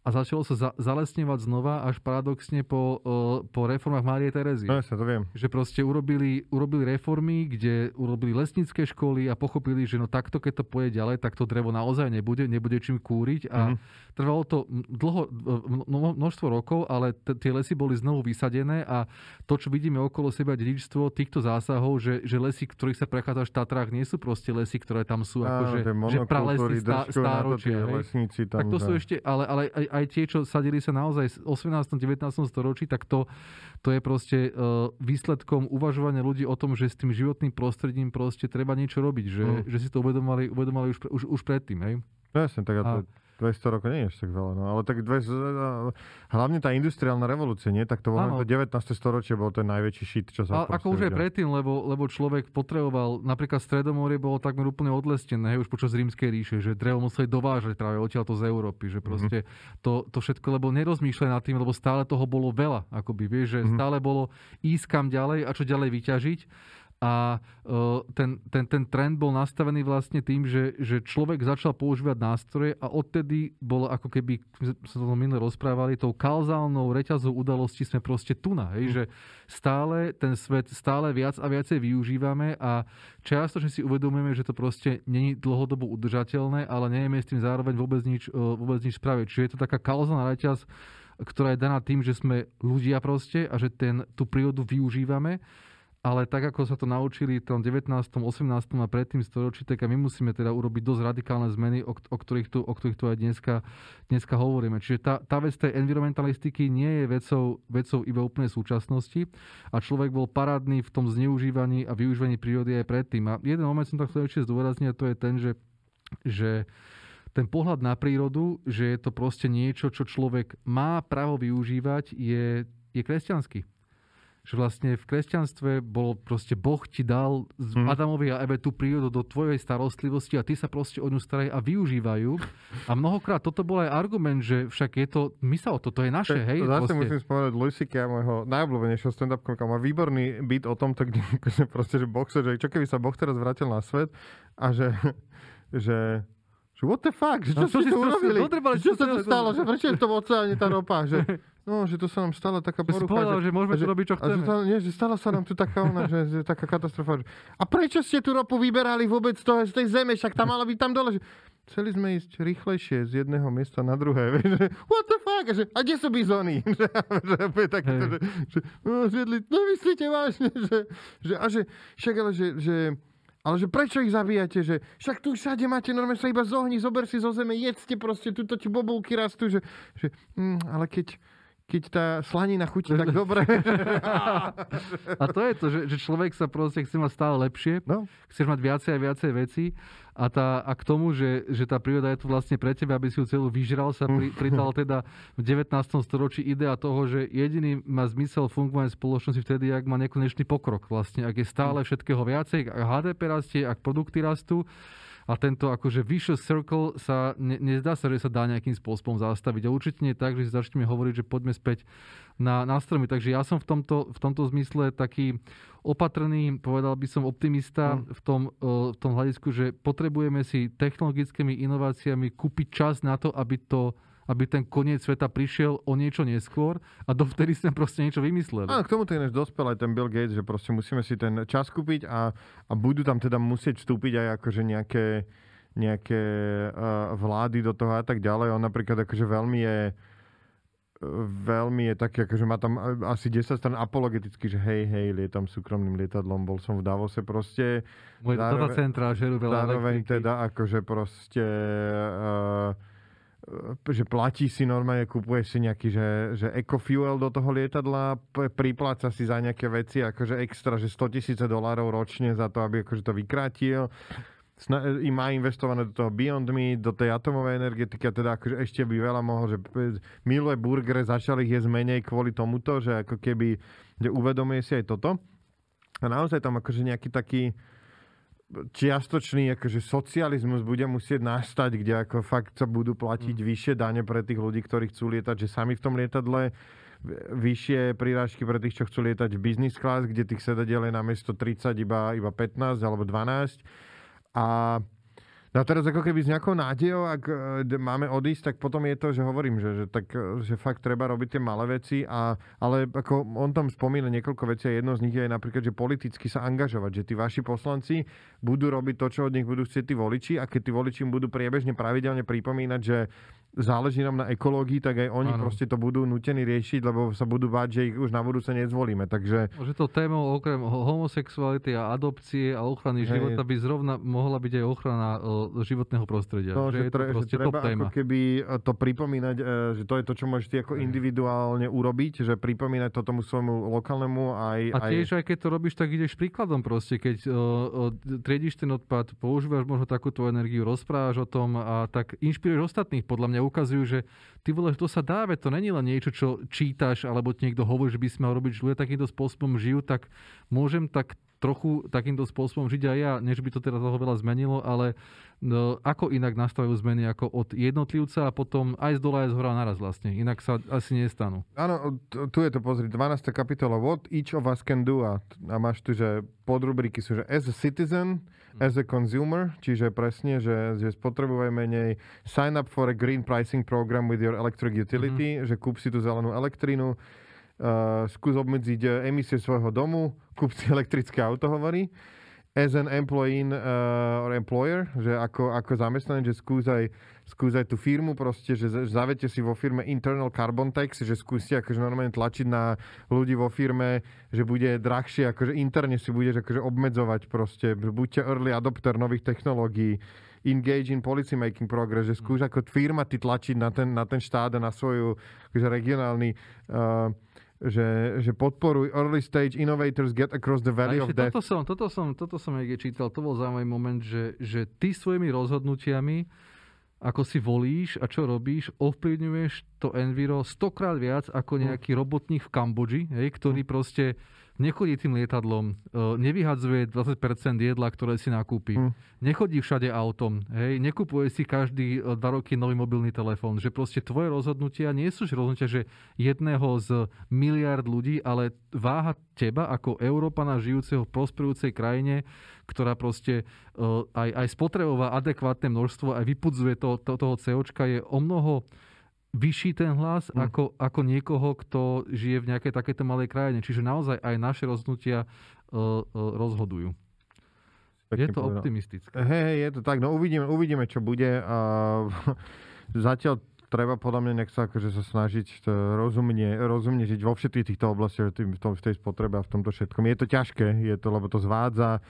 A začalo sa za, zalesňovať znova až paradoxne po, uh, po reformách Márie Terezy. No, ja to viem. Že proste urobili, urobili reformy, kde urobili lesnícke školy a pochopili, že no takto, keď to pôjde ďalej, tak to drevo naozaj nebude, nebude čím kúriť. A mm. trvalo to dlho, množstvo rokov, ale t- tie lesy boli znovu vysadené a to, čo vidíme okolo seba, iba dedičstvo týchto zásahov, že, že lesy, ktorých sa prechádza v Tatrách, nie sú proste lesy, ktoré tam sú, ako že, pralesy stá, stáročia. Lesníci tam, tak to sú ešte, ale, ale aj, aj tie, čo sadili sa naozaj v 18. 19. storočí, tak to, to je proste uh, výsledkom uvažovania ľudí o tom, že s tým životným prostredím proste treba niečo robiť, že, mm. že si to uvedomali, uvedomali už, už, už predtým. Hej? Jasne, tak a to, 200 rokov nie je tak veľa, no ale tak 200, hlavne tá industriálna revolúcia, nie? Tak to bolo 19. storočie bol ten najväčší šit, čo sa a, Ako už aj predtým, lebo, lebo človek potreboval, napríklad Stredomorie bolo takmer úplne odlestené, hej, už počas rímskej ríše, že drevo museli dovážať práve odtiaľto z Európy, že proste mm-hmm. to, to všetko, lebo nerozmýšľali nad tým, lebo stále toho bolo veľa, akoby, vieš, že mm-hmm. stále bolo ísť kam ďalej a čo ďalej vyťažiť a ten, ten, ten trend bol nastavený vlastne tým, že, že človek začal používať nástroje a odtedy bolo ako keby, sme to minule rozprávali, tou kauzálnou reťazou udalostí sme proste tu na, hej, mm. že stále ten svet stále viac a viacej využívame a častočne si uvedomujeme, že to proste není dlhodobo udržateľné, ale nevieme s tým zároveň vôbec nič, vôbec nič spraviť. Čiže je to taká kauzálna reťaz, ktorá je daná tým, že sme ľudia proste a že ten, tú prírodu využívame ale tak, ako sa to naučili v tom 19., 18. a predtým storočí, tak my musíme teda urobiť dosť radikálne zmeny, o, o, ktorých, tu, o ktorých tu aj dneska, dneska hovoríme. Čiže tá, tá vec tej environmentalistiky nie je vecou, vecou iba úplnej súčasnosti a človek bol parádny v tom zneužívaní a využívaní prírody aj predtým. A jeden moment som tak chcel ešte zdôrazniť a to je ten, že, že ten pohľad na prírodu, že je to proste niečo, čo človek má právo využívať, je, je kresťanský že vlastne v kresťanstve bol proste Boh ti dal z Mhm. Adamovi a Eve tú prírodu do tvojej starostlivosti a ty sa proste o ňu staraj a využívajú. A mnohokrát toto bol aj argument, že však je to, my sa o to, to je naše, hej. Zase proste. musím spomenúť Louis C.K., môjho najobľúbenejšieho stand-up komika. Má výborný byt o tomto, kde akože proste, že Boh sa, že čo keby sa Boh teraz vrátil na svet a že, že že what the fuck, že čo, No, čo ste si proste urobili? Čo sa tu stalo? Že prečo je v tom oceáne tá ropa? Že, no, že to sa nám stala taká To si porucha. povedal, že môžeme tu robiť, čo a že, chceme. to, nie, že stala sa nám tu taká, ona, že, že taká katastrofa. Že, a prečo ste tú ropu vyberali vôbec z, toho, z tej zeme? Však tam mala byť tam dole. Že, chceli sme ísť rýchlejšie z jedného miesta na druhé. Vieš, že, what the fuck? A, že, a kde sú bizóny? že, že, že, Hej. že, že, no, zjedli, no myslíte vážne? Že, že, a že, však ale, že, že ale že prečo ich zabíjate? Že však tu všade máte normálne sa iba zohni, zober si zo zeme, jedzte proste, tuto ti bobulky rastú, že, že hm, ale keď, keď tá slanina chutí tak dobre. A to je to, že, že človek sa proste chce mať stále lepšie, No. chceš mať viacej a viacej veci a, tá, a k tomu, že, že tá príroda je tu vlastne pre teba, aby si ju celú vyžral, sa pri, pridal teda v 19. storočí idea toho, že jediný má zmysel fungovania spoločnosti vtedy, ak má nekonečný pokrok vlastne, ak je stále všetkého viacej, ak HDP rastie, ak produkty rastú a tento akože vicious circle sa, ne, nezdá sa, že sa dá nejakým spôsobom zastaviť. A určite nie tak, že si začneme hovoriť, že poďme späť na, na stromy. Takže ja som v tomto, v tomto zmysle taký opatrný, povedal by som optimista Mm. v, tom, eh, v tom hľadisku, že potrebujeme si technologickými inováciami kúpiť čas na to, aby to aby ten koniec sveta prišiel o niečo neskôr a dovtedy sme proste niečo vymysleli. Áno, k tomu to ináč dospel aj ten Bill Gates, že proste musíme si ten čas kúpiť a, a budú tam teda musieť vstúpiť aj akože nejaké, nejaké uh, vlády do toho a tak ďalej. On napríklad akože veľmi je veľmi je taký, akože má tam asi 10 stran apologeticky, že hej, hej, lietam súkromným lietadlom, bol som v Davose proste. Moje zároveň- data centra veľa Zároveň elektriky. teda akože proste uh, že platí si normálne, kupuješ si nejaký, že, že ecofuel do toho lietadla, pripláca si za nejaké veci, akože extra, že 100 tisíce dolárov ročne za to, aby akože to vykrátil. Sna- i má investované do toho Beyond Meat, do tej atomovej energetiky a teda akože ešte by veľa mohol, že p- miluje burgere, začali ich jesť menej kvôli tomuto, že ako keby, že uvedomuje si aj toto. A naozaj tam akože nejaký taký, čiastočný akože socializmus bude musieť nastať, kde ako fakt sa budú platiť mm. vyššie dane pre tých ľudí, ktorí chcú lietať, že sami v tom lietadle vyššie prirážky pre tých, čo chcú lietať v business class, kde tých sedadiel je namiesto 30 iba, iba 15 alebo 12. A No teraz ako keby s nejakou nádejou, ak e, máme odísť, tak potom je to, že hovorím, že, že, tak, e, že fakt treba robiť tie malé veci, a, ale ako on tam spomína niekoľko vecí a jedno z nich je aj napríklad, že politicky sa angažovať, že tí vaši poslanci budú robiť to, čo od nich budú chcieť tí voliči a keď tí voliči budú priebežne pravidelne pripomínať, že záleží nám na ekológii, tak aj oni Áno. proste to budú nutení riešiť, lebo sa budú báť, že ich už na budúce nezvolíme. Takže Že to témou okrem ho- homosexuality a adopcie a ochrany Hej. života by zrovna mohla byť aj ochrana e, životného prostredia. No, že, že, je to tre, že treba téma. ako keby to pripomínať, e, že to je to, čo môžeš ty ako individuálne urobiť, že pripomínať to tomu svojmu lokálnemu aj... A tiež aj keď to robíš, tak ideš príkladom proste. Keď uh, uh, triediš ten odpad, používaš možno takúto energiu, rozprávaš o tom a tak inšpiruješ ostatných. Podľa mňa ukazujú, že ty vole, to sa dá, to není len niečo, čo čítaš, alebo ti niekto hovorí, že by sme mal robiť, že ľudia takýmto spôsobom žijú, tak môžem tak trochu takýmto spôsobom žiť aj ja. Nie, že by to teraz toho veľa zmenilo, ale no, ako inak nastavujú zmeny ako od jednotlivca a potom aj z dola, aj z hora naraz vlastne. Inak sa asi nestanú. Áno, tu je to, pozri, 12. kapitola, what each of us can do a, a máš tu, že podrubriky sú, že as a citizen, as a consumer, čiže presne, že, že spotrebuj menej, sign up for a green pricing program with your electric utility, že kúp si tú zelenú elektrínu, uh, skús obmedziť eh, emisie svojho domu, kúp si elektrické auto, hovorí. As an employee uh, or employer, že ako, ako zamestnanec, že skús aj, skús aj tú firmu proste, že zavete si vo firme internal carbon tax, že skúste akože normálne tlačiť na ľudí vo firme, že bude drahšie, akože interne si budeš akože obmedzovať proste, buďte early adopter nových technológií, engage in policy making progress, že skúš ako firma ty tlačiť na ten, na ten štát a na svoju akože regionálny uh, že, že podporuj early stage innovators get across the valley of death. toto som, toto som, toto som niekde čítal, to bol zaujímavý moment, že, že ty svojimi rozhodnutiami ako si volíš a čo robíš, ovplyvňuješ to enviro stokrát viac ako Hm. nejaký robotník v Kambodži, hej, ktorý proste nechodí tým lietadlom, e, nevyhadzuje 20% jedla, ktoré si nakúpi, Hm. nechodí všade autom, hej, nekupuje si každý e, dva roky nový mobilný telefón, že proste tvoje rozhodnutia nie sú rozhodnutia, že jedného z miliard ľudí, ale váha teba ako Európana žijúceho v prosperujúcej krajine, ktorá proste e, aj, aj spotrebová adekvátne množstvo, aj vypudzuje to, to, toho COčka, je o mnoho vyšší ten hlas Hm. ako, ako niekoho, kto žije v nejakej takéto malej krajine. Čiže naozaj aj naše rozhodnutia uh, uh, rozhodujú. Je Pekne to povedal. optimistické. Hej, hej, je to tak. No uvidíme, uvidíme čo bude. A zatiaľ treba podľa mňa nech sa akože sa snažiť to rozumne, rozumne žiť vo všetkých týchto oblastiach, v tej spotrebe a v tomto všetkom. Je to ťažké, je to, lebo to zvádza.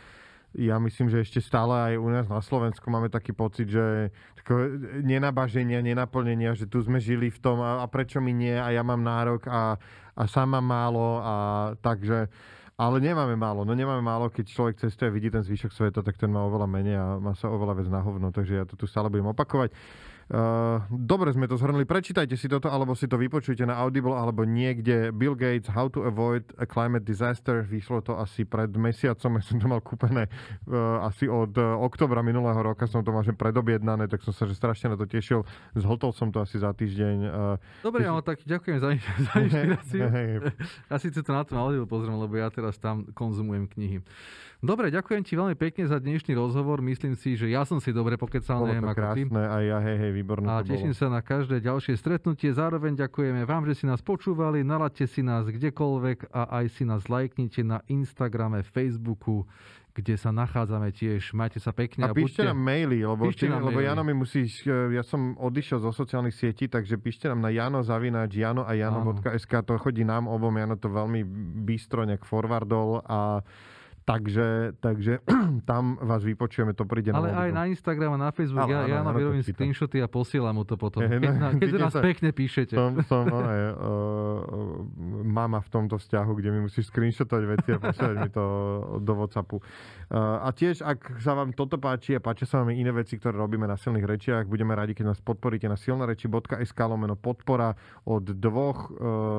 Ja myslím, že ešte stále aj u nás na Slovensku máme taký pocit, že nenabaženia, nenaplnenia, že tu sme žili v tom a, a prečo mi nie a ja mám nárok a, a mám málo a takže ale nemáme málo, no nemáme málo, keď človek cestuje a vidí ten zvyšok sveta, tak ten má oveľa menej a má sa oveľa viac na hovno, takže ja to tu stále budem opakovať. Uh, dobre sme to zhrnuli, prečítajte si toto, alebo si to vypočujte na Audible, alebo niekde Bill Gates, How to Avoid a Climate Disaster, vyšlo to asi pred mesiacom, ja som to mal kúpené uh, asi od uh, oktobra minulého roka, som to mal že predobjednané, tak som sa že strašne na to tešil, zhltol som to asi za týždeň. Dobre, ale tak ďakujem za, za inšpiráciu. Ja síce to na tom audio pozriem, lebo ja teraz tam konzumujem knihy. Dobre, ďakujem ti veľmi pekne za dnešný rozhovor. Myslím si, že ja som si dobre pokecal, bolo neviem ako ty. krásne a ja, hej, hej, výborné A teším sa na každé ďalšie stretnutie. Zároveň ďakujeme vám, že si nás počúvali. Nalaďte si nás kdekoľvek a aj si nás lajknite na Instagrame, Facebooku, kde sa nachádzame tiež. Majte sa pekne A a, píšte buďte... nám maily, lebo, píšte ty, nám lebo maily. Jano mi musíš, e, ja som odišiel zo sociálnych sietí, takže píšte nám na jano zavináč jano a jano.sk, to chodí nám obom, Jano to veľmi bystro nejak forwardol a takže, takže tam vás vypočujeme, to príde Ale na aj mobil. na Instagram a na Facebook. Ale ja, áno, ja vyrobím čítam. screenshoty a posielam mu to potom. Hej, Keď, no, na, keď nás sa. pekne píšete. Som, som one, uh, mama v tomto vzťahu, kde mi musíš screenshotovať veci a posielať mi to do Whatsappu. Uh, a tiež, ak sa vám toto páči a páčia sa vám iné veci, ktoré robíme na silných rečiach, budeme radi, keď nás podporíte na silnareči.sk lomeno podpora od dvoch uh,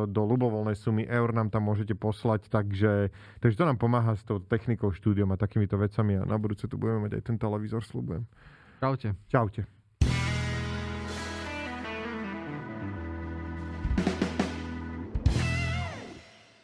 do ľubovoľnej sumy eur nám tam môžete poslať, takže, takže to nám pomáha s tou technikou, štúdiom a takýmito vecami a na budúce tu budeme mať aj ten televízor, slúbujem. Čaute. Čaute.